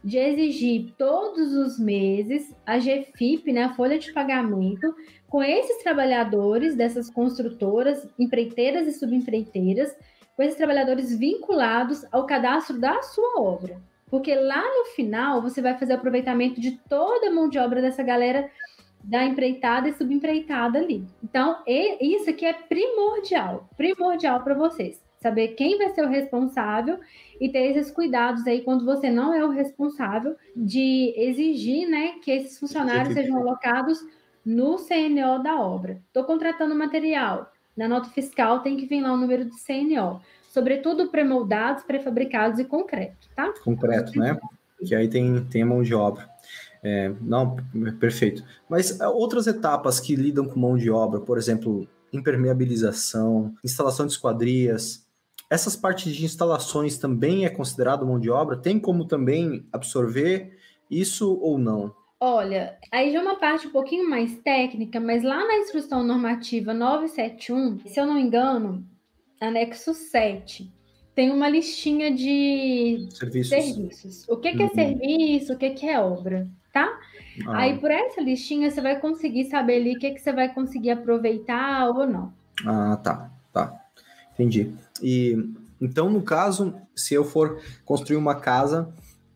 De exigir todos os meses a GFIP, né, a folha de pagamento, com esses trabalhadores dessas construtoras, empreiteiras e subempreiteiras, com esses trabalhadores vinculados ao cadastro da sua obra. Porque lá no final você vai fazer aproveitamento de toda a mão de obra dessa galera da empreitada e subempreitada ali. Então, isso aqui é primordial, primordial para vocês. Saber quem vai ser o responsável e ter esses cuidados aí quando você não é o responsável de exigir, né, que esses funcionários sejam alocados no CNO da obra. Estou contratando material. Na nota fiscal tem que vir lá o número do CNO. Sobretudo pré-moldados, pré-fabricados e concreto, tá? Concreto, né? Que aí tem, tem a mão de obra. É, não, perfeito. Mas é, outras etapas que lidam com mão de obra, por exemplo, impermeabilização, instalação de esquadrias, essas partes de instalações também é considerado mão de obra? Tem como também absorver isso ou não? Olha, aí já é uma parte um pouquinho mais técnica, mas lá na instrução normativa 971, se eu não engano, anexo 7, tem uma listinha de serviços. serviços. O que, que é uhum. serviço, o que, que é obra? tá? Ah. Aí por essa listinha você vai conseguir saber ali o que, que você vai conseguir aproveitar ou não. Ah, tá, tá. Entendi. E então, no caso, se eu for construir uma casa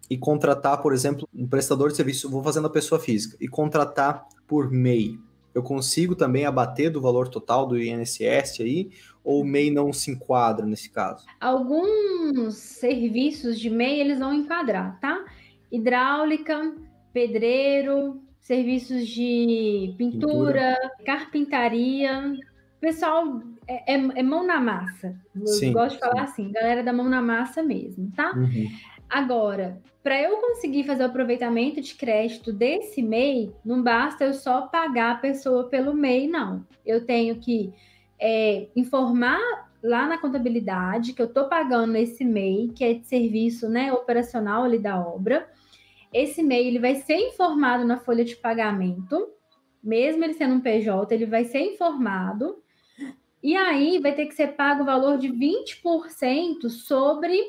e contratar, por exemplo, um prestador de serviço, vou fazendo a pessoa física, e contratar por MEI, eu consigo também abater do valor total do INSS aí, ou o MEI não se enquadra nesse caso? Alguns serviços de MEI eles vão enquadrar, tá? Hidráulica, pedreiro, serviços de pintura, pintura. carpintaria. Pessoal, é, é, é, mão na massa. Eu sim, gosto de falar sim. assim, galera da mão na massa mesmo, tá? Uhum. Agora, para eu conseguir fazer o aproveitamento de crédito desse MEI, não basta eu só pagar a pessoa pelo MEI, não. Eu tenho que é, informar lá na contabilidade que eu estou pagando esse MEI, que é de serviço né, operacional ali da obra, esse MEI ele vai ser informado na folha de pagamento, mesmo ele sendo um PJ, ele vai ser informado. E aí vai ter que ser pago o valor de 20% sobre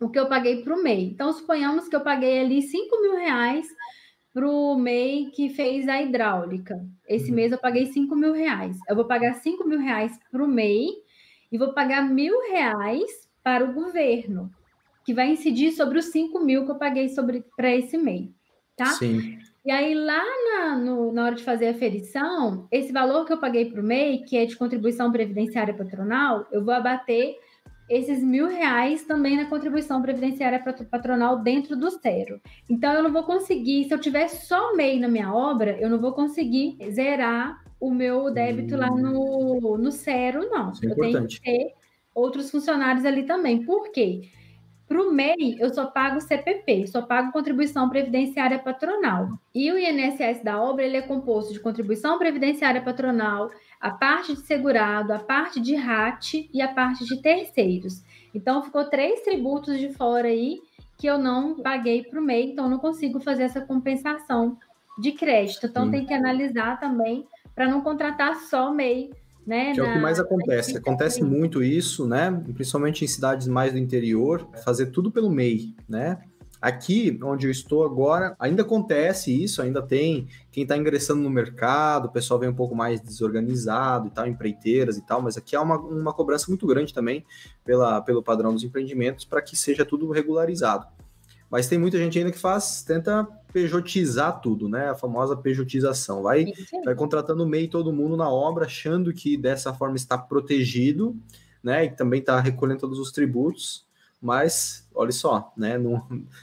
o que eu paguei para o MEI. Então, suponhamos que eu paguei ali 5 mil reais para o MEI que fez a hidráulica. Esse uhum. mês eu paguei 5 mil reais. Eu vou pagar 5 mil reais para o MEI e vou pagar mil reais para o governo que vai incidir sobre os 5 mil que eu paguei para esse mês, tá? Sim. E aí, lá na, no, na hora de fazer a ferição, esse valor que eu paguei para o MEI, que é de contribuição previdenciária patronal, eu vou abater esses mil reais também na contribuição previdenciária patronal dentro do zero. Então, eu não vou conseguir, se eu tiver só MEI na minha obra, eu não vou conseguir zerar o meu débito hum. lá no, no zero, não. É eu tenho que ter outros funcionários ali também. Por quê? Para o MEI, eu só pago CPP, só pago contribuição previdenciária patronal. E o INSS da obra ele é composto de contribuição previdenciária patronal, a parte de segurado, a parte de RAT e a parte de terceiros. Então, ficou três tributos de fora aí que eu não paguei para o MEI, então não consigo fazer essa compensação de crédito. Então, Sim. tem que analisar também para não contratar só MEI né, que é o que mais acontece. Acontece muito isso, né? Principalmente em cidades mais do interior, fazer tudo pelo MEI, né? Aqui, onde eu estou agora, ainda acontece isso, ainda tem quem está ingressando no mercado, o pessoal vem um pouco mais desorganizado e tal, empreiteiras e tal, mas aqui há uma, uma cobrança muito grande também pela, pelo padrão dos empreendimentos para que seja tudo regularizado. Mas tem muita gente ainda que faz, tenta pejotizar tudo, né? A famosa pejotização. Vai, vai contratando meio todo mundo na obra, achando que dessa forma está protegido, né? E também está recolhendo todos os tributos. Mas olha só, né?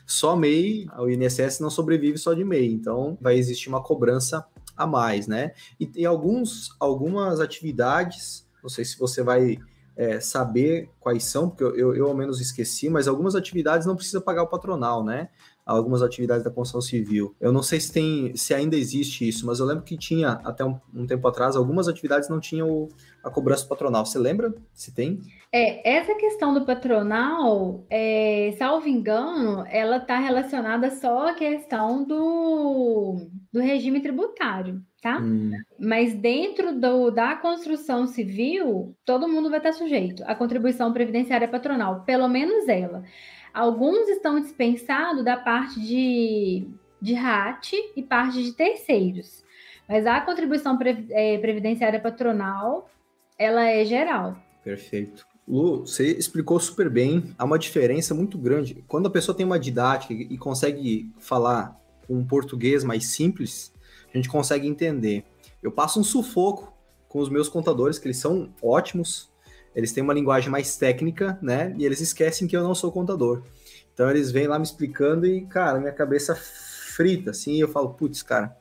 Só MEI, o INSS não sobrevive só de MEI, então vai existir uma cobrança a mais, né? E tem alguns, algumas atividades, não sei se você vai é, saber quais são, porque eu, eu, eu, ao menos esqueci, mas algumas atividades não precisa pagar o patronal, né? Algumas atividades da construção civil. Eu não sei se tem, se ainda existe isso, mas eu lembro que tinha até um, um tempo atrás algumas atividades não tinham a cobrança patronal. Você lembra se tem? É, essa questão do patronal, é, salvo engano, ela está relacionada só à questão do, do regime tributário tá? Hum. Mas dentro do, da construção civil, todo mundo vai estar sujeito à contribuição previdenciária patronal, pelo menos ela. Alguns estão dispensados da parte de, de RAT e parte de terceiros. Mas a contribuição pre, é, previdenciária patronal, ela é geral. Perfeito. Lu, você explicou super bem. Há uma diferença muito grande. Quando a pessoa tem uma didática e consegue falar um português mais simples, a gente consegue entender. Eu passo um sufoco com os meus contadores, que eles são ótimos, eles têm uma linguagem mais técnica, né? E eles esquecem que eu não sou contador. Então eles vêm lá me explicando e, cara, minha cabeça frita, assim, eu falo, putz, cara,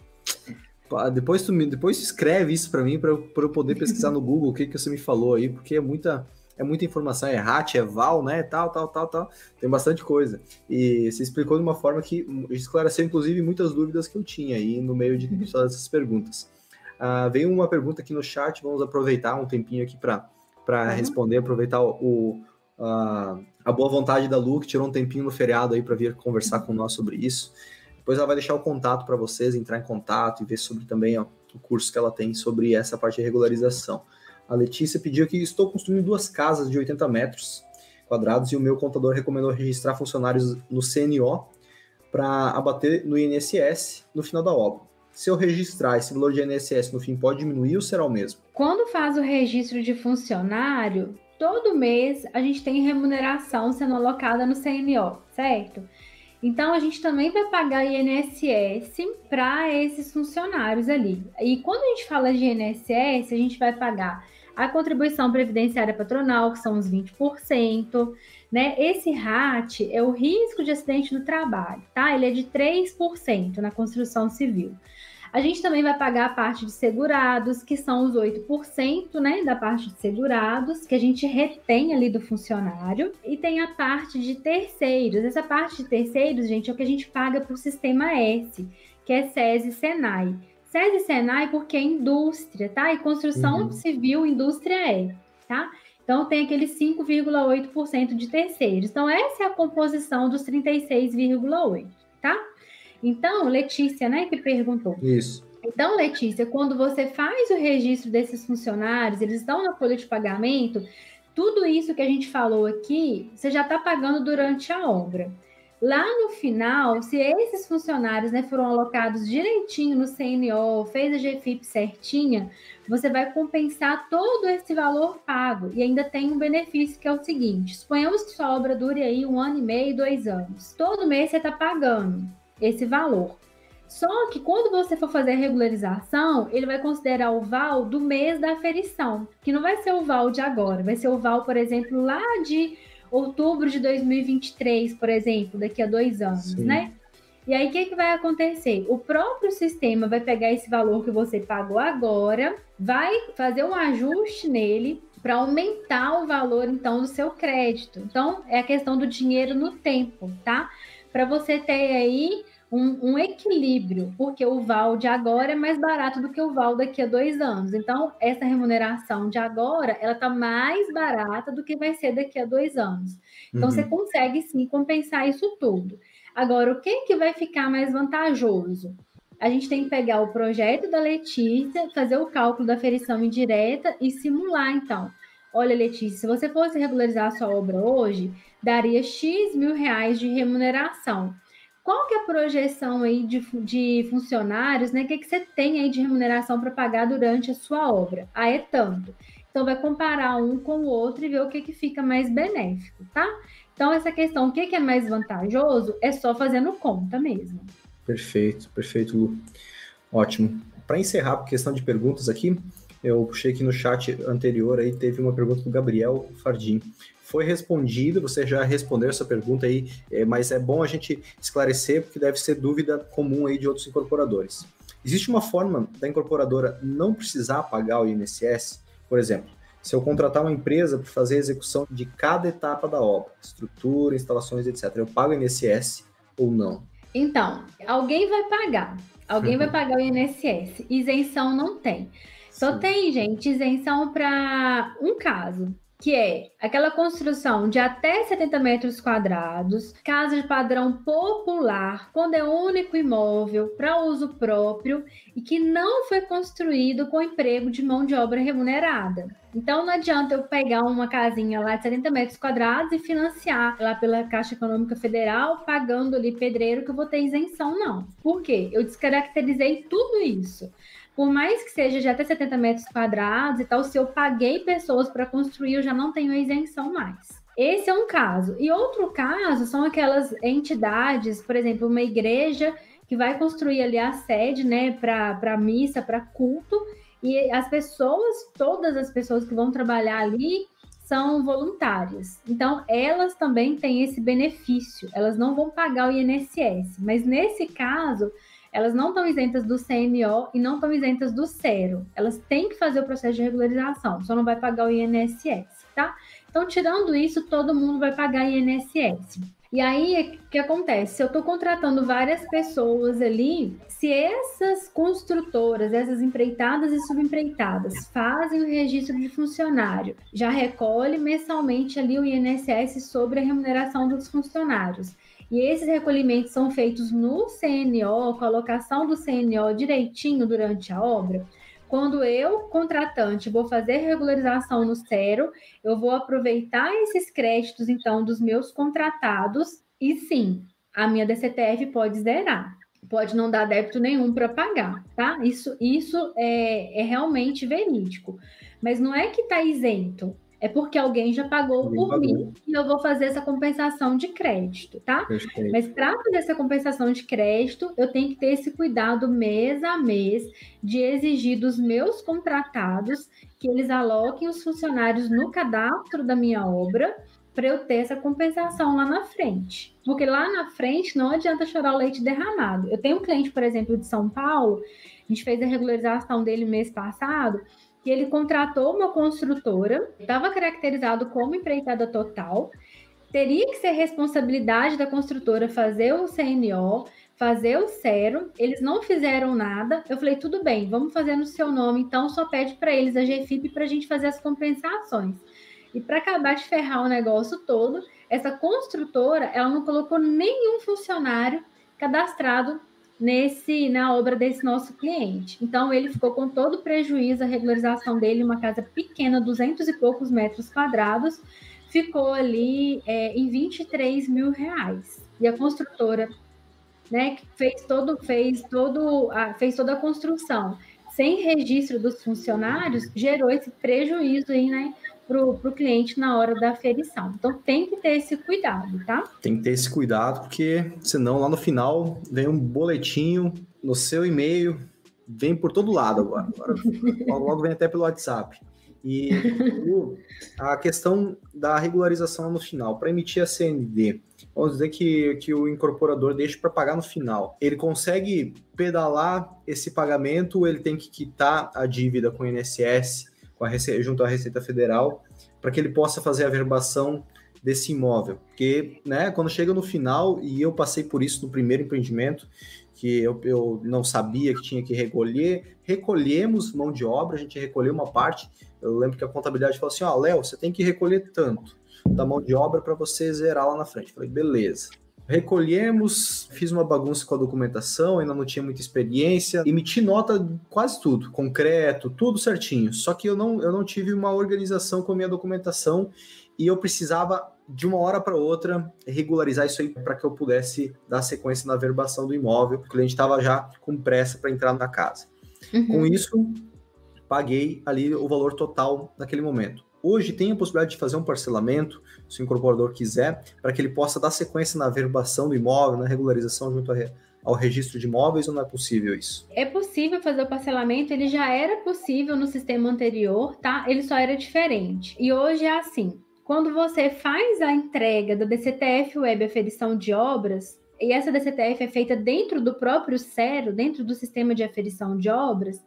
depois tu, me, depois escreve isso para mim, para eu poder pesquisar no Google o que, que você me falou aí, porque é muita, é muita informação, é RAT, é VAL, né, tal, tal, tal, tal, tem bastante coisa. E você explicou de uma forma que esclareceu, inclusive, muitas dúvidas que eu tinha aí no meio de todas essas perguntas. Uh, veio uma pergunta aqui no chat, vamos aproveitar um tempinho aqui para uhum. responder, aproveitar o, uh, a boa vontade da Lu, que tirou um tempinho no feriado aí para vir conversar com nós sobre isso. Depois ela vai deixar o contato para vocês, entrar em contato e ver sobre também ó, o curso que ela tem sobre essa parte de regularização. A Letícia pediu que estou construindo duas casas de 80 metros quadrados e o meu contador recomendou registrar funcionários no CNO para abater no INSS no final da obra. Se eu registrar esse valor de INSS no fim, pode diminuir ou será o mesmo? Quando faz o registro de funcionário, todo mês a gente tem remuneração sendo alocada no CNO, certo? Então a gente também vai pagar INSS para esses funcionários ali. E quando a gente fala de INSS, a gente vai pagar a contribuição previdenciária patronal, que são os 20%, né? Esse RAT é o risco de acidente do trabalho, tá? Ele é de 3% na construção civil. A gente também vai pagar a parte de segurados, que são os 8%, né, da parte de segurados, que a gente retém ali do funcionário, e tem a parte de terceiros. Essa parte de terceiros, gente, é o que a gente paga para o sistema S, que é SESI e SENAI. SESI e SENAI porque é indústria, tá? E construção uhum. civil, indústria é, tá? Então, tem aqueles 5,8% de terceiros. Então, essa é a composição dos 36,8%, tá? Então, Letícia, né, que perguntou. Isso. Então, Letícia, quando você faz o registro desses funcionários, eles estão na folha de pagamento, tudo isso que a gente falou aqui, você já está pagando durante a obra. Lá no final, se esses funcionários né, foram alocados direitinho no CNO, fez a GFIP certinha, você vai compensar todo esse valor pago. E ainda tem um benefício que é o seguinte: suponhamos que sua obra dure aí um ano e meio, dois anos. Todo mês você está pagando esse valor. Só que quando você for fazer a regularização, ele vai considerar o VAL do mês da aferição, que não vai ser o VAL de agora, vai ser o VAL, por exemplo, lá de outubro de 2023, por exemplo, daqui a dois anos, Sim. né? E aí, o que, que vai acontecer? O próprio sistema vai pegar esse valor que você pagou agora, vai fazer um ajuste nele para aumentar o valor, então, do seu crédito. Então, é a questão do dinheiro no tempo, tá? Para você ter aí um, um, equilíbrio, porque o VAL de agora é mais barato do que o VAL daqui a dois anos. Então, essa remuneração de agora, ela está mais barata do que vai ser daqui a dois anos. Então, uhum. você consegue sim compensar isso tudo. Agora, o que, que vai ficar mais vantajoso? A gente tem que pegar o projeto da Letícia, fazer o cálculo da ferição indireta e simular, então. Olha, Letícia, se você fosse regularizar a sua obra hoje, daria X mil reais de remuneração. Qual que é a projeção aí de, de funcionários, né? O que, que você tem aí de remuneração para pagar durante a sua obra? Ah, é tanto. Então, vai comparar um com o outro e ver o que, que fica mais benéfico, tá? Então, essa questão, o que, é mais vantajoso, é só fazendo conta mesmo. Perfeito, perfeito, Lu. Ótimo. Para encerrar a questão de perguntas aqui, eu puxei aqui no chat anterior, aí teve uma pergunta do Gabriel Fardim. Foi respondido, você já respondeu essa pergunta aí, é, mas é bom a gente esclarecer, porque deve ser dúvida comum aí de outros incorporadores. Existe uma forma da incorporadora não precisar pagar o INSS? Por exemplo, se eu contratar uma empresa para fazer a execução de cada etapa da obra, estrutura, instalações, etc., eu pago INSS ou não? Então, alguém vai pagar. Alguém vai pagar o INSS. Isenção não tem. Só Sim. tem, gente, isenção para um caso que é aquela construção de até 70 metros quadrados, casa de padrão popular, quando é único imóvel para uso próprio e que não foi construído com emprego de mão de obra remunerada. Então não adianta eu pegar uma casinha lá de 70 metros quadrados e financiar lá pela Caixa Econômica Federal, pagando ali pedreiro que eu vou ter isenção, não. Por quê? Eu descaracterizei tudo isso por mais que seja de até 70 metros quadrados e tal, se eu paguei pessoas para construir, eu já não tenho isenção mais. Esse é um caso. E outro caso são aquelas entidades, por exemplo, uma igreja que vai construir ali a sede, né, para missa, para culto, e as pessoas, todas as pessoas que vão trabalhar ali, são voluntárias. Então, elas também têm esse benefício, elas não vão pagar o INSS, mas nesse caso, elas não estão isentas do CMO e não estão isentas do CERO. Elas têm que fazer o processo de regularização, só não vai pagar o INSS, tá? Então, tirando isso, todo mundo vai pagar INSS. E aí, o que acontece? Se eu estou contratando várias pessoas ali, se essas construtoras, essas empreitadas e subempreitadas fazem o registro de funcionário, já recolhe mensalmente ali o INSS sobre a remuneração dos funcionários. E esses recolhimentos são feitos no CNO, colocação do CNO direitinho durante a obra. Quando eu, contratante, vou fazer regularização no CERO, eu vou aproveitar esses créditos, então, dos meus contratados, e sim, a minha DCTF pode zerar. Pode não dar débito nenhum para pagar, tá? Isso, isso é, é realmente verídico. Mas não é que está isento, é porque alguém já pagou alguém por pagou. mim e eu vou fazer essa compensação de crédito, tá? Perfeito. Mas para fazer essa compensação de crédito, eu tenho que ter esse cuidado mês a mês de exigir dos meus contratados que eles aloquem os funcionários no cadastro da minha obra para eu ter essa compensação lá na frente. Porque lá na frente não adianta chorar o leite derramado. Eu tenho um cliente, por exemplo, de São Paulo, a gente fez a regularização dele mês passado que ele contratou uma construtora, estava caracterizado como empreitada total, teria que ser responsabilidade da construtora fazer o CNO, fazer o CERO, eles não fizeram nada. Eu falei, tudo bem, vamos fazer no seu nome, então só pede para eles a GFIP para a gente fazer as compensações. E para acabar de ferrar o negócio todo, essa construtora, ela não colocou nenhum funcionário cadastrado nesse na obra desse nosso cliente. Então ele ficou com todo o prejuízo, a regularização dele, uma casa pequena, 200 e poucos metros quadrados, ficou ali é, em 23 mil reais. E a construtora, né, que fez todo, fez todo, a, fez toda a construção sem registro dos funcionários, gerou esse prejuízo aí, né, para o cliente na hora da aferição. Então tem que ter esse cuidado, tá? Tem que ter esse cuidado, porque senão lá no final vem um boletinho no seu e-mail, vem por todo lado agora. agora logo, vem até pelo WhatsApp. E a questão da regularização no final, para emitir a CND, vamos dizer que, que o incorporador deixa para pagar no final. Ele consegue pedalar esse pagamento ele tem que quitar a dívida com o INSS, com a Rece... junto à Receita Federal, para que ele possa fazer a verbação desse imóvel? Porque né, quando chega no final, e eu passei por isso no primeiro empreendimento, que eu, eu não sabia que tinha que recolher, recolhemos mão de obra, a gente recolheu uma parte eu lembro que a contabilidade falou assim: ó, oh, Léo, você tem que recolher tanto da mão de obra para você zerar lá na frente. falei, beleza. Recolhemos, fiz uma bagunça com a documentação, ainda não tinha muita experiência, emiti nota quase tudo, concreto, tudo certinho. Só que eu não, eu não tive uma organização com a minha documentação e eu precisava de uma hora para outra regularizar isso aí para que eu pudesse dar sequência na verbação do imóvel, porque o cliente estava já com pressa para entrar na casa. Uhum. Com isso, paguei ali o valor total naquele momento. Hoje tem a possibilidade de fazer um parcelamento, se o incorporador quiser, para que ele possa dar sequência na verbação do imóvel, na regularização junto ao registro de imóveis, ou não é possível isso? É possível fazer o parcelamento, ele já era possível no sistema anterior, tá? Ele só era diferente. E hoje é assim: quando você faz a entrega da DCTF Web Aferição de Obras, e essa DCTF é feita dentro do próprio CERO, dentro do sistema de aferição de obras,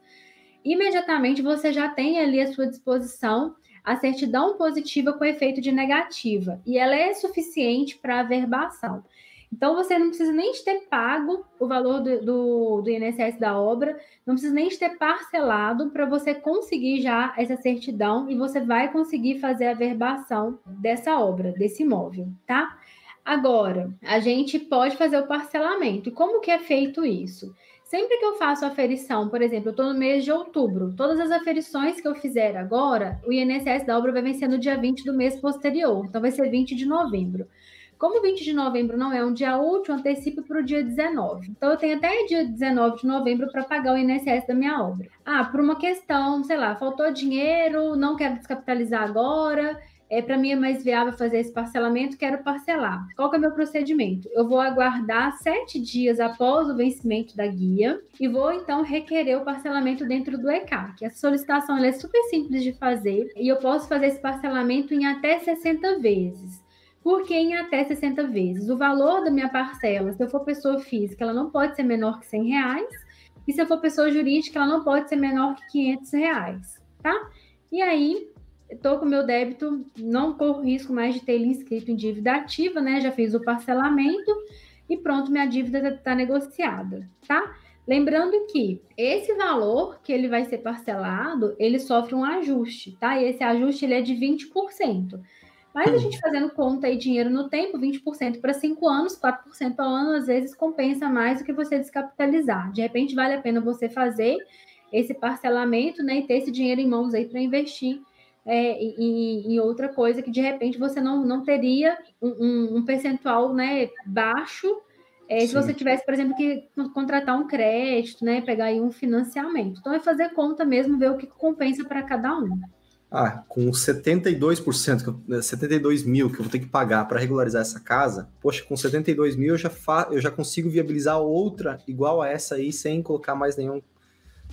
imediatamente você já tem ali à sua disposição a certidão positiva com efeito de negativa, e ela é suficiente para a verbação. Então, você não precisa nem ter pago o valor do, do, do INSS da obra, não precisa nem ter parcelado para você conseguir já essa certidão e você vai conseguir fazer a verbação dessa obra, desse imóvel, tá? Agora, a gente pode fazer o parcelamento. E como que é feito isso? Sempre que eu faço aferição, por exemplo, eu estou no mês de outubro, todas as aferições que eu fizer agora, o INSS da obra vai vencer no dia 20 do mês posterior, então vai ser 20 de novembro. Como 20 de novembro não é um dia útil, antecipo para o dia 19. Então, eu tenho até dia 19 de novembro para pagar o INSS da minha obra. Ah, por uma questão, sei lá, faltou dinheiro, não quero descapitalizar agora, é, para mim é mais viável fazer esse parcelamento, quero parcelar. Qual que é o meu procedimento? Eu vou aguardar sete dias após o vencimento da guia e vou então requerer o parcelamento dentro do ECAC. Essa solicitação é super simples de fazer e eu posso fazer esse parcelamento em até 60 vezes. Por que em até 60 vezes? O valor da minha parcela, se eu for pessoa física, ela não pode ser menor que 100 reais. E se eu for pessoa jurídica, ela não pode ser menor que 500 reais, tá? E aí, estou com meu débito, não corro risco mais de ter ele inscrito em dívida ativa, né? Já fiz o parcelamento e pronto, minha dívida está tá negociada, tá? Lembrando que esse valor que ele vai ser parcelado, ele sofre um ajuste, tá? E esse ajuste ele é de 20%. Mas a gente fazendo conta aí dinheiro no tempo, 20% para 5 anos, 4% ao ano, às vezes compensa mais do que você descapitalizar. De repente vale a pena você fazer esse parcelamento, né, e ter esse dinheiro em mãos aí para investir é, em, em, outra coisa que de repente você não, não teria um, um percentual né, baixo é, se você tivesse, por exemplo, que contratar um crédito, né, pegar aí um financiamento. Então é fazer conta mesmo, ver o que compensa para cada um. Ah, com 72%, 72 né, mil que eu vou ter que pagar para regularizar essa casa, poxa, com 72 mil eu já, fa eu já consigo viabilizar outra igual a essa aí sem colocar mais nenhum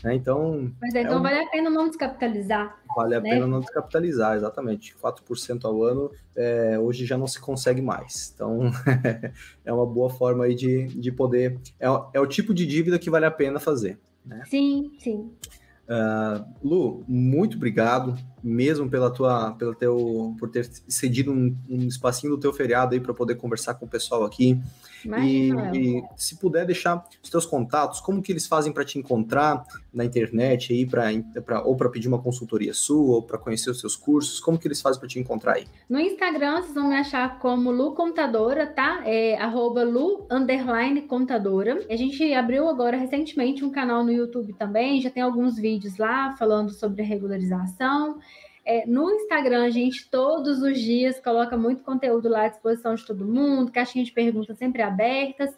né? Então. Mas então é um... vale a pena não descapitalizar. Vale a né? pena não descapitalizar, exatamente. 4% ao ano é, hoje já não se consegue mais. Então é uma boa forma aí de, de poder. É, é o tipo de dívida que vale a pena fazer. Né? Sim, sim. Uh, Lu, muito obrigado mesmo pela tua, pelo teu, por ter cedido um, um espacinho do teu feriado aí para poder conversar com o pessoal aqui. E, e, se puder deixar os teus contatos, como que eles fazem para te encontrar na internet aí, pra ou para pedir uma consultoria sua, ou para conhecer os seus cursos, como que eles fazem para te encontrar aí? No Instagram, vocês vão me achar como Lu Contadora, tá? É arroba Lu underline contadora. A gente abriu agora recentemente um canal no YouTube também, já tem alguns vídeos lá falando sobre regularização. É, no Instagram, a gente todos os dias coloca muito conteúdo lá à disposição de todo mundo, caixinha de perguntas sempre abertas.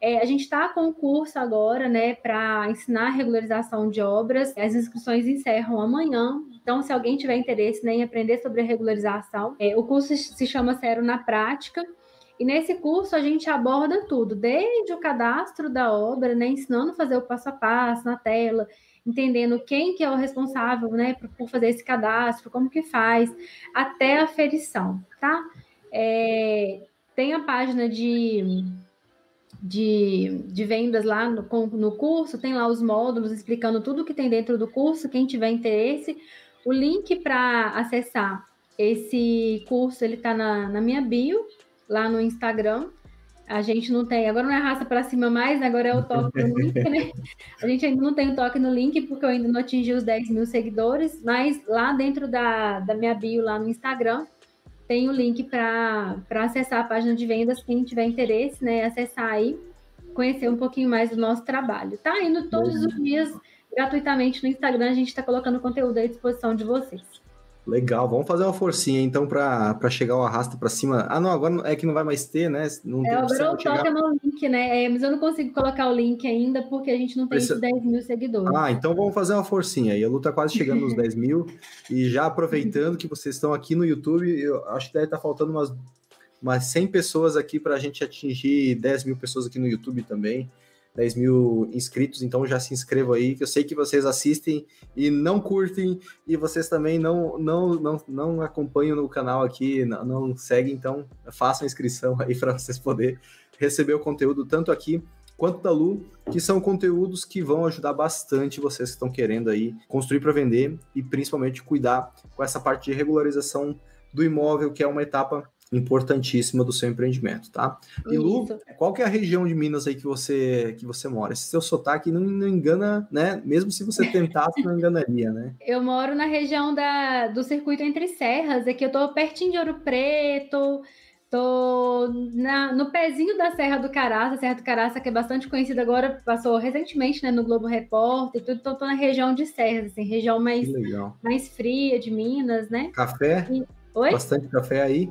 É, a gente está com um curso agora, né, para ensinar regularização de obras. As inscrições encerram amanhã. Então, se alguém tiver interesse né, em aprender sobre a regularização, é, o curso se chama Zero na Prática. E nesse curso a gente aborda tudo, desde o cadastro da obra, né, ensinando a fazer o passo a passo na tela, entendendo quem que é o responsável, né, por fazer esse cadastro, como que faz, até a ferição, tá? É, tem a página de de, de vendas lá no, no curso, tem lá os módulos explicando tudo que tem dentro do curso, quem tiver interesse. O link para acessar esse curso, ele está na, na minha bio, lá no Instagram. A gente não tem, agora não é raça para cima mais, agora é o toque no link, né? A gente ainda não tem o toque no link, porque eu ainda não atingi os 10 mil seguidores, mas lá dentro da, da minha bio, lá no Instagram, tem o link para acessar a página de vendas, quem tiver interesse, né? Acessar aí, conhecer um pouquinho mais do nosso trabalho. Tá indo todos os dias gratuitamente no Instagram, a gente está colocando conteúdo à disposição de vocês. Legal, vamos fazer uma forcinha então para chegar o arrasta para cima. Ah, não, agora é que não vai mais ter, né? Não é, agora o chegar... toca no link, né? É, mas eu não consigo colocar o link ainda porque a gente não tem Esse... 10 mil seguidores. Ah, então vamos fazer uma forcinha aí. A luta tá quase chegando nos 10 mil. E já aproveitando que vocês estão aqui no YouTube, eu acho que deve estar tá faltando umas, umas 100 pessoas aqui para a gente atingir 10 mil pessoas aqui no YouTube também. 10 mil inscritos, então já se inscrevam aí, que eu sei que vocês assistem e não curtem, e vocês também não, não, não, não acompanham no canal aqui, não, não seguem, então façam inscrição aí para vocês poderem receber o conteúdo tanto aqui quanto da Lu, que são conteúdos que vão ajudar bastante vocês que estão querendo aí construir para vender e principalmente cuidar com essa parte de regularização do imóvel, que é uma etapa importantíssima do seu empreendimento, tá? E Lu, qual que é a região de Minas aí que você que você mora? Esse seu sotaque não, não engana, né? Mesmo se você tentasse, não enganaria, né? Eu moro na região da, do circuito entre serras, aqui eu tô pertinho de Ouro Preto, tô na, no pezinho da Serra do Caraça, Serra do Caraça que é bastante conhecida agora, passou recentemente, né, no Globo Repórter e tudo, então tô na região de serras, assim, região mais, mais fria de Minas, né? Café? E... Oi? Bastante café aí?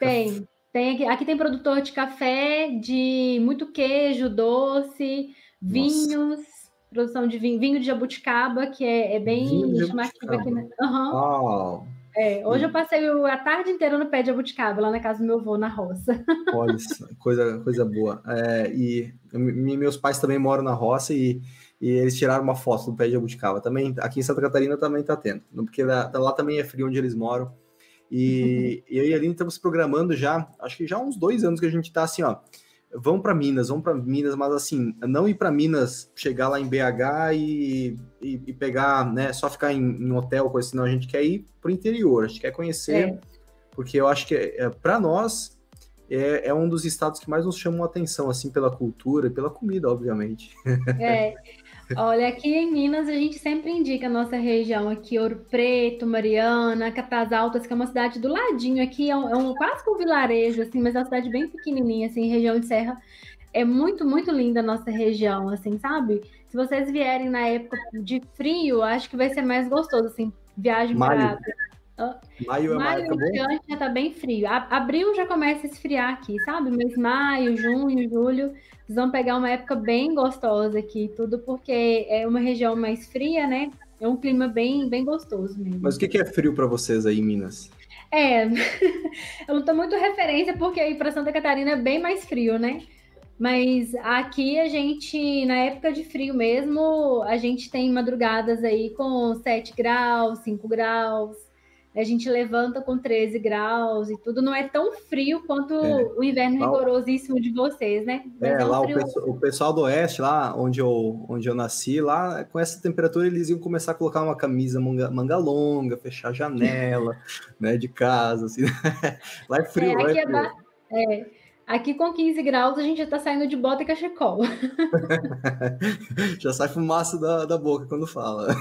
Tem. Tem aqui, aqui tem produtor de café, de muito queijo, doce, vinhos, Nossa. produção de vinho, vinho de jabuticaba, que é, é bem chamativo aqui. Né? Uhum. É, hoje eu passei a tarde inteira no pé de jabuticaba, lá na casa do meu avô, na roça. Olha, coisa, coisa boa. É, e meus pais também moram na roça e, e eles tiraram uma foto do pé de jabuticaba. Também, aqui em Santa Catarina também tá tendo, porque lá, lá também é frio onde eles moram. E, e eu e a Aline estamos programando já, acho que já há uns dois anos que a gente está assim, ó. Vão para Minas, vão para Minas, mas assim, não ir para Minas, chegar lá em BH e, e, e, pegar, né, só ficar em, em hotel, coisa assim, não, a gente quer ir para o interior, a gente quer conhecer, é. porque eu acho que é, para nós é, é, um dos estados que mais nos chamam a atenção, assim, pela cultura e pela comida, obviamente. É, Olha, aqui em Minas a gente sempre indica a nossa região aqui, Ouro Preto, Mariana, Catas Altas, que é uma cidade do ladinho aqui, é um, é um quase que um vilarejo, assim, mas é uma cidade bem pequenininha, assim, região de serra. É muito, muito linda a nossa região, assim, sabe? Se vocês vierem na época de frio, acho que vai ser mais gostoso, assim, viagem para Maio é maio diante já tá bem frio. Abril já começa a esfriar aqui, sabe? Mês maio, junho, julho, vocês vão pegar uma época bem gostosa aqui, tudo porque é uma região mais fria, né? É um clima bem, bem gostoso mesmo. Mas o que é frio para vocês aí em Minas? É, eu não tô muito referência porque aí para Santa Catarina é bem mais frio, né? Mas aqui a gente, na época de frio mesmo, a gente tem madrugadas aí com 7 graus, 5 graus a gente levanta com 13 graus e tudo, não é tão frio quanto é. o inverno rigorosíssimo de vocês, né? Mas é, é um lá o, o, pessoal do oeste, lá onde eu, onde eu nasci, lá com essa temperatura eles iam começar a colocar uma camisa manga, manga longa, fechar a janela, né, de casa, assim. lá é frio, é, lá é, é frio. É, Aqui com 15 graus a gente já tá saindo de bota e cachecol. já sai fumaça da, da boca quando fala.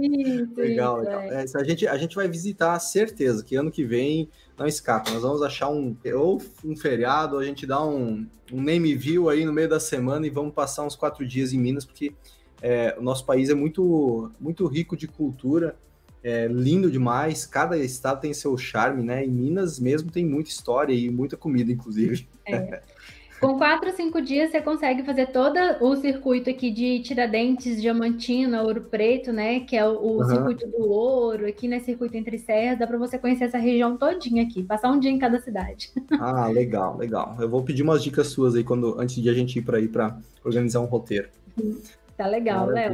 Isso, legal, isso, legal. É. É, a, gente, a gente vai visitar, certeza, que ano que vem não escapa. Nós vamos achar um ou um feriado, a gente dá um, um name view aí no meio da semana e vamos passar uns quatro dias em Minas, porque é, o nosso país é muito, muito rico de cultura é lindo demais. Cada estado tem seu charme, né? Em Minas mesmo tem muita história e muita comida, inclusive. É. Com quatro, cinco dias você consegue fazer todo o circuito aqui de Tiradentes, Diamantina, Ouro Preto, né? Que é o, o uhum. circuito do ouro, aqui né? Circuito entre serras, dá para você conhecer essa região todinha aqui, passar um dia em cada cidade. Ah, legal, legal. Eu vou pedir umas dicas suas aí quando antes de a gente ir para aí para organizar um roteiro. Tá legal, Léo.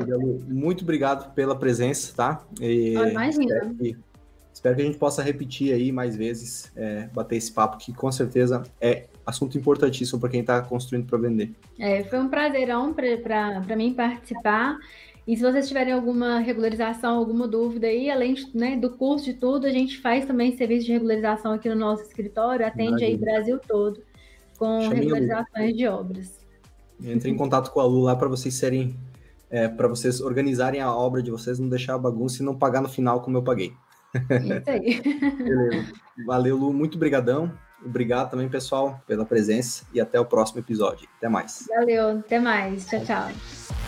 Muito obrigado pela presença, tá? E oh, imagina. Espero que, espero que, a gente possa repetir aí mais vezes, é, bater esse papo, que com certeza é assunto importantíssimo para quem está construindo para vender. É, foi um prazerão para mim participar. E se vocês tiverem alguma regularização, alguma dúvida aí, além né, do curso de tudo, a gente faz também serviço de regularização aqui no nosso escritório, atende aí Brasil todo com Chame regularizações de obras. Entre em contato com a Lu lá para vocês serem, é, para vocês organizarem a obra de vocês, não deixar a bagunça e não pagar no final como eu paguei. Isso aí. Beleza. Valeu, Lu, muito brigadão. Obrigado também, pessoal, pela presença e até o próximo episódio. Até mais. Valeu, até mais. Tchau, tchau.